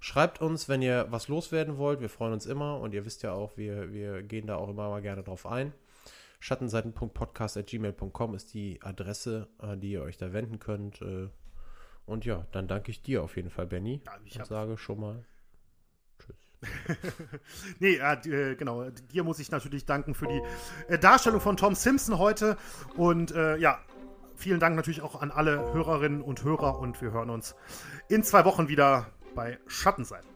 Schreibt uns, wenn ihr was loswerden wollt. Wir freuen uns immer und ihr wisst ja auch, wir, wir gehen da auch immer mal gerne drauf ein. Schattenseiten.podcast.gmail.com ist die Adresse, an die ihr euch da wenden könnt. Äh, und ja, dann danke ich dir auf jeden Fall, Benny. Ja, ich und sage schon mal Tschüss. nee, äh, genau. Dir muss ich natürlich danken für die äh, Darstellung von Tom Simpson heute. Und äh, ja, vielen Dank natürlich auch an alle Hörerinnen und Hörer. Und wir hören uns in zwei Wochen wieder bei Schattenseiten.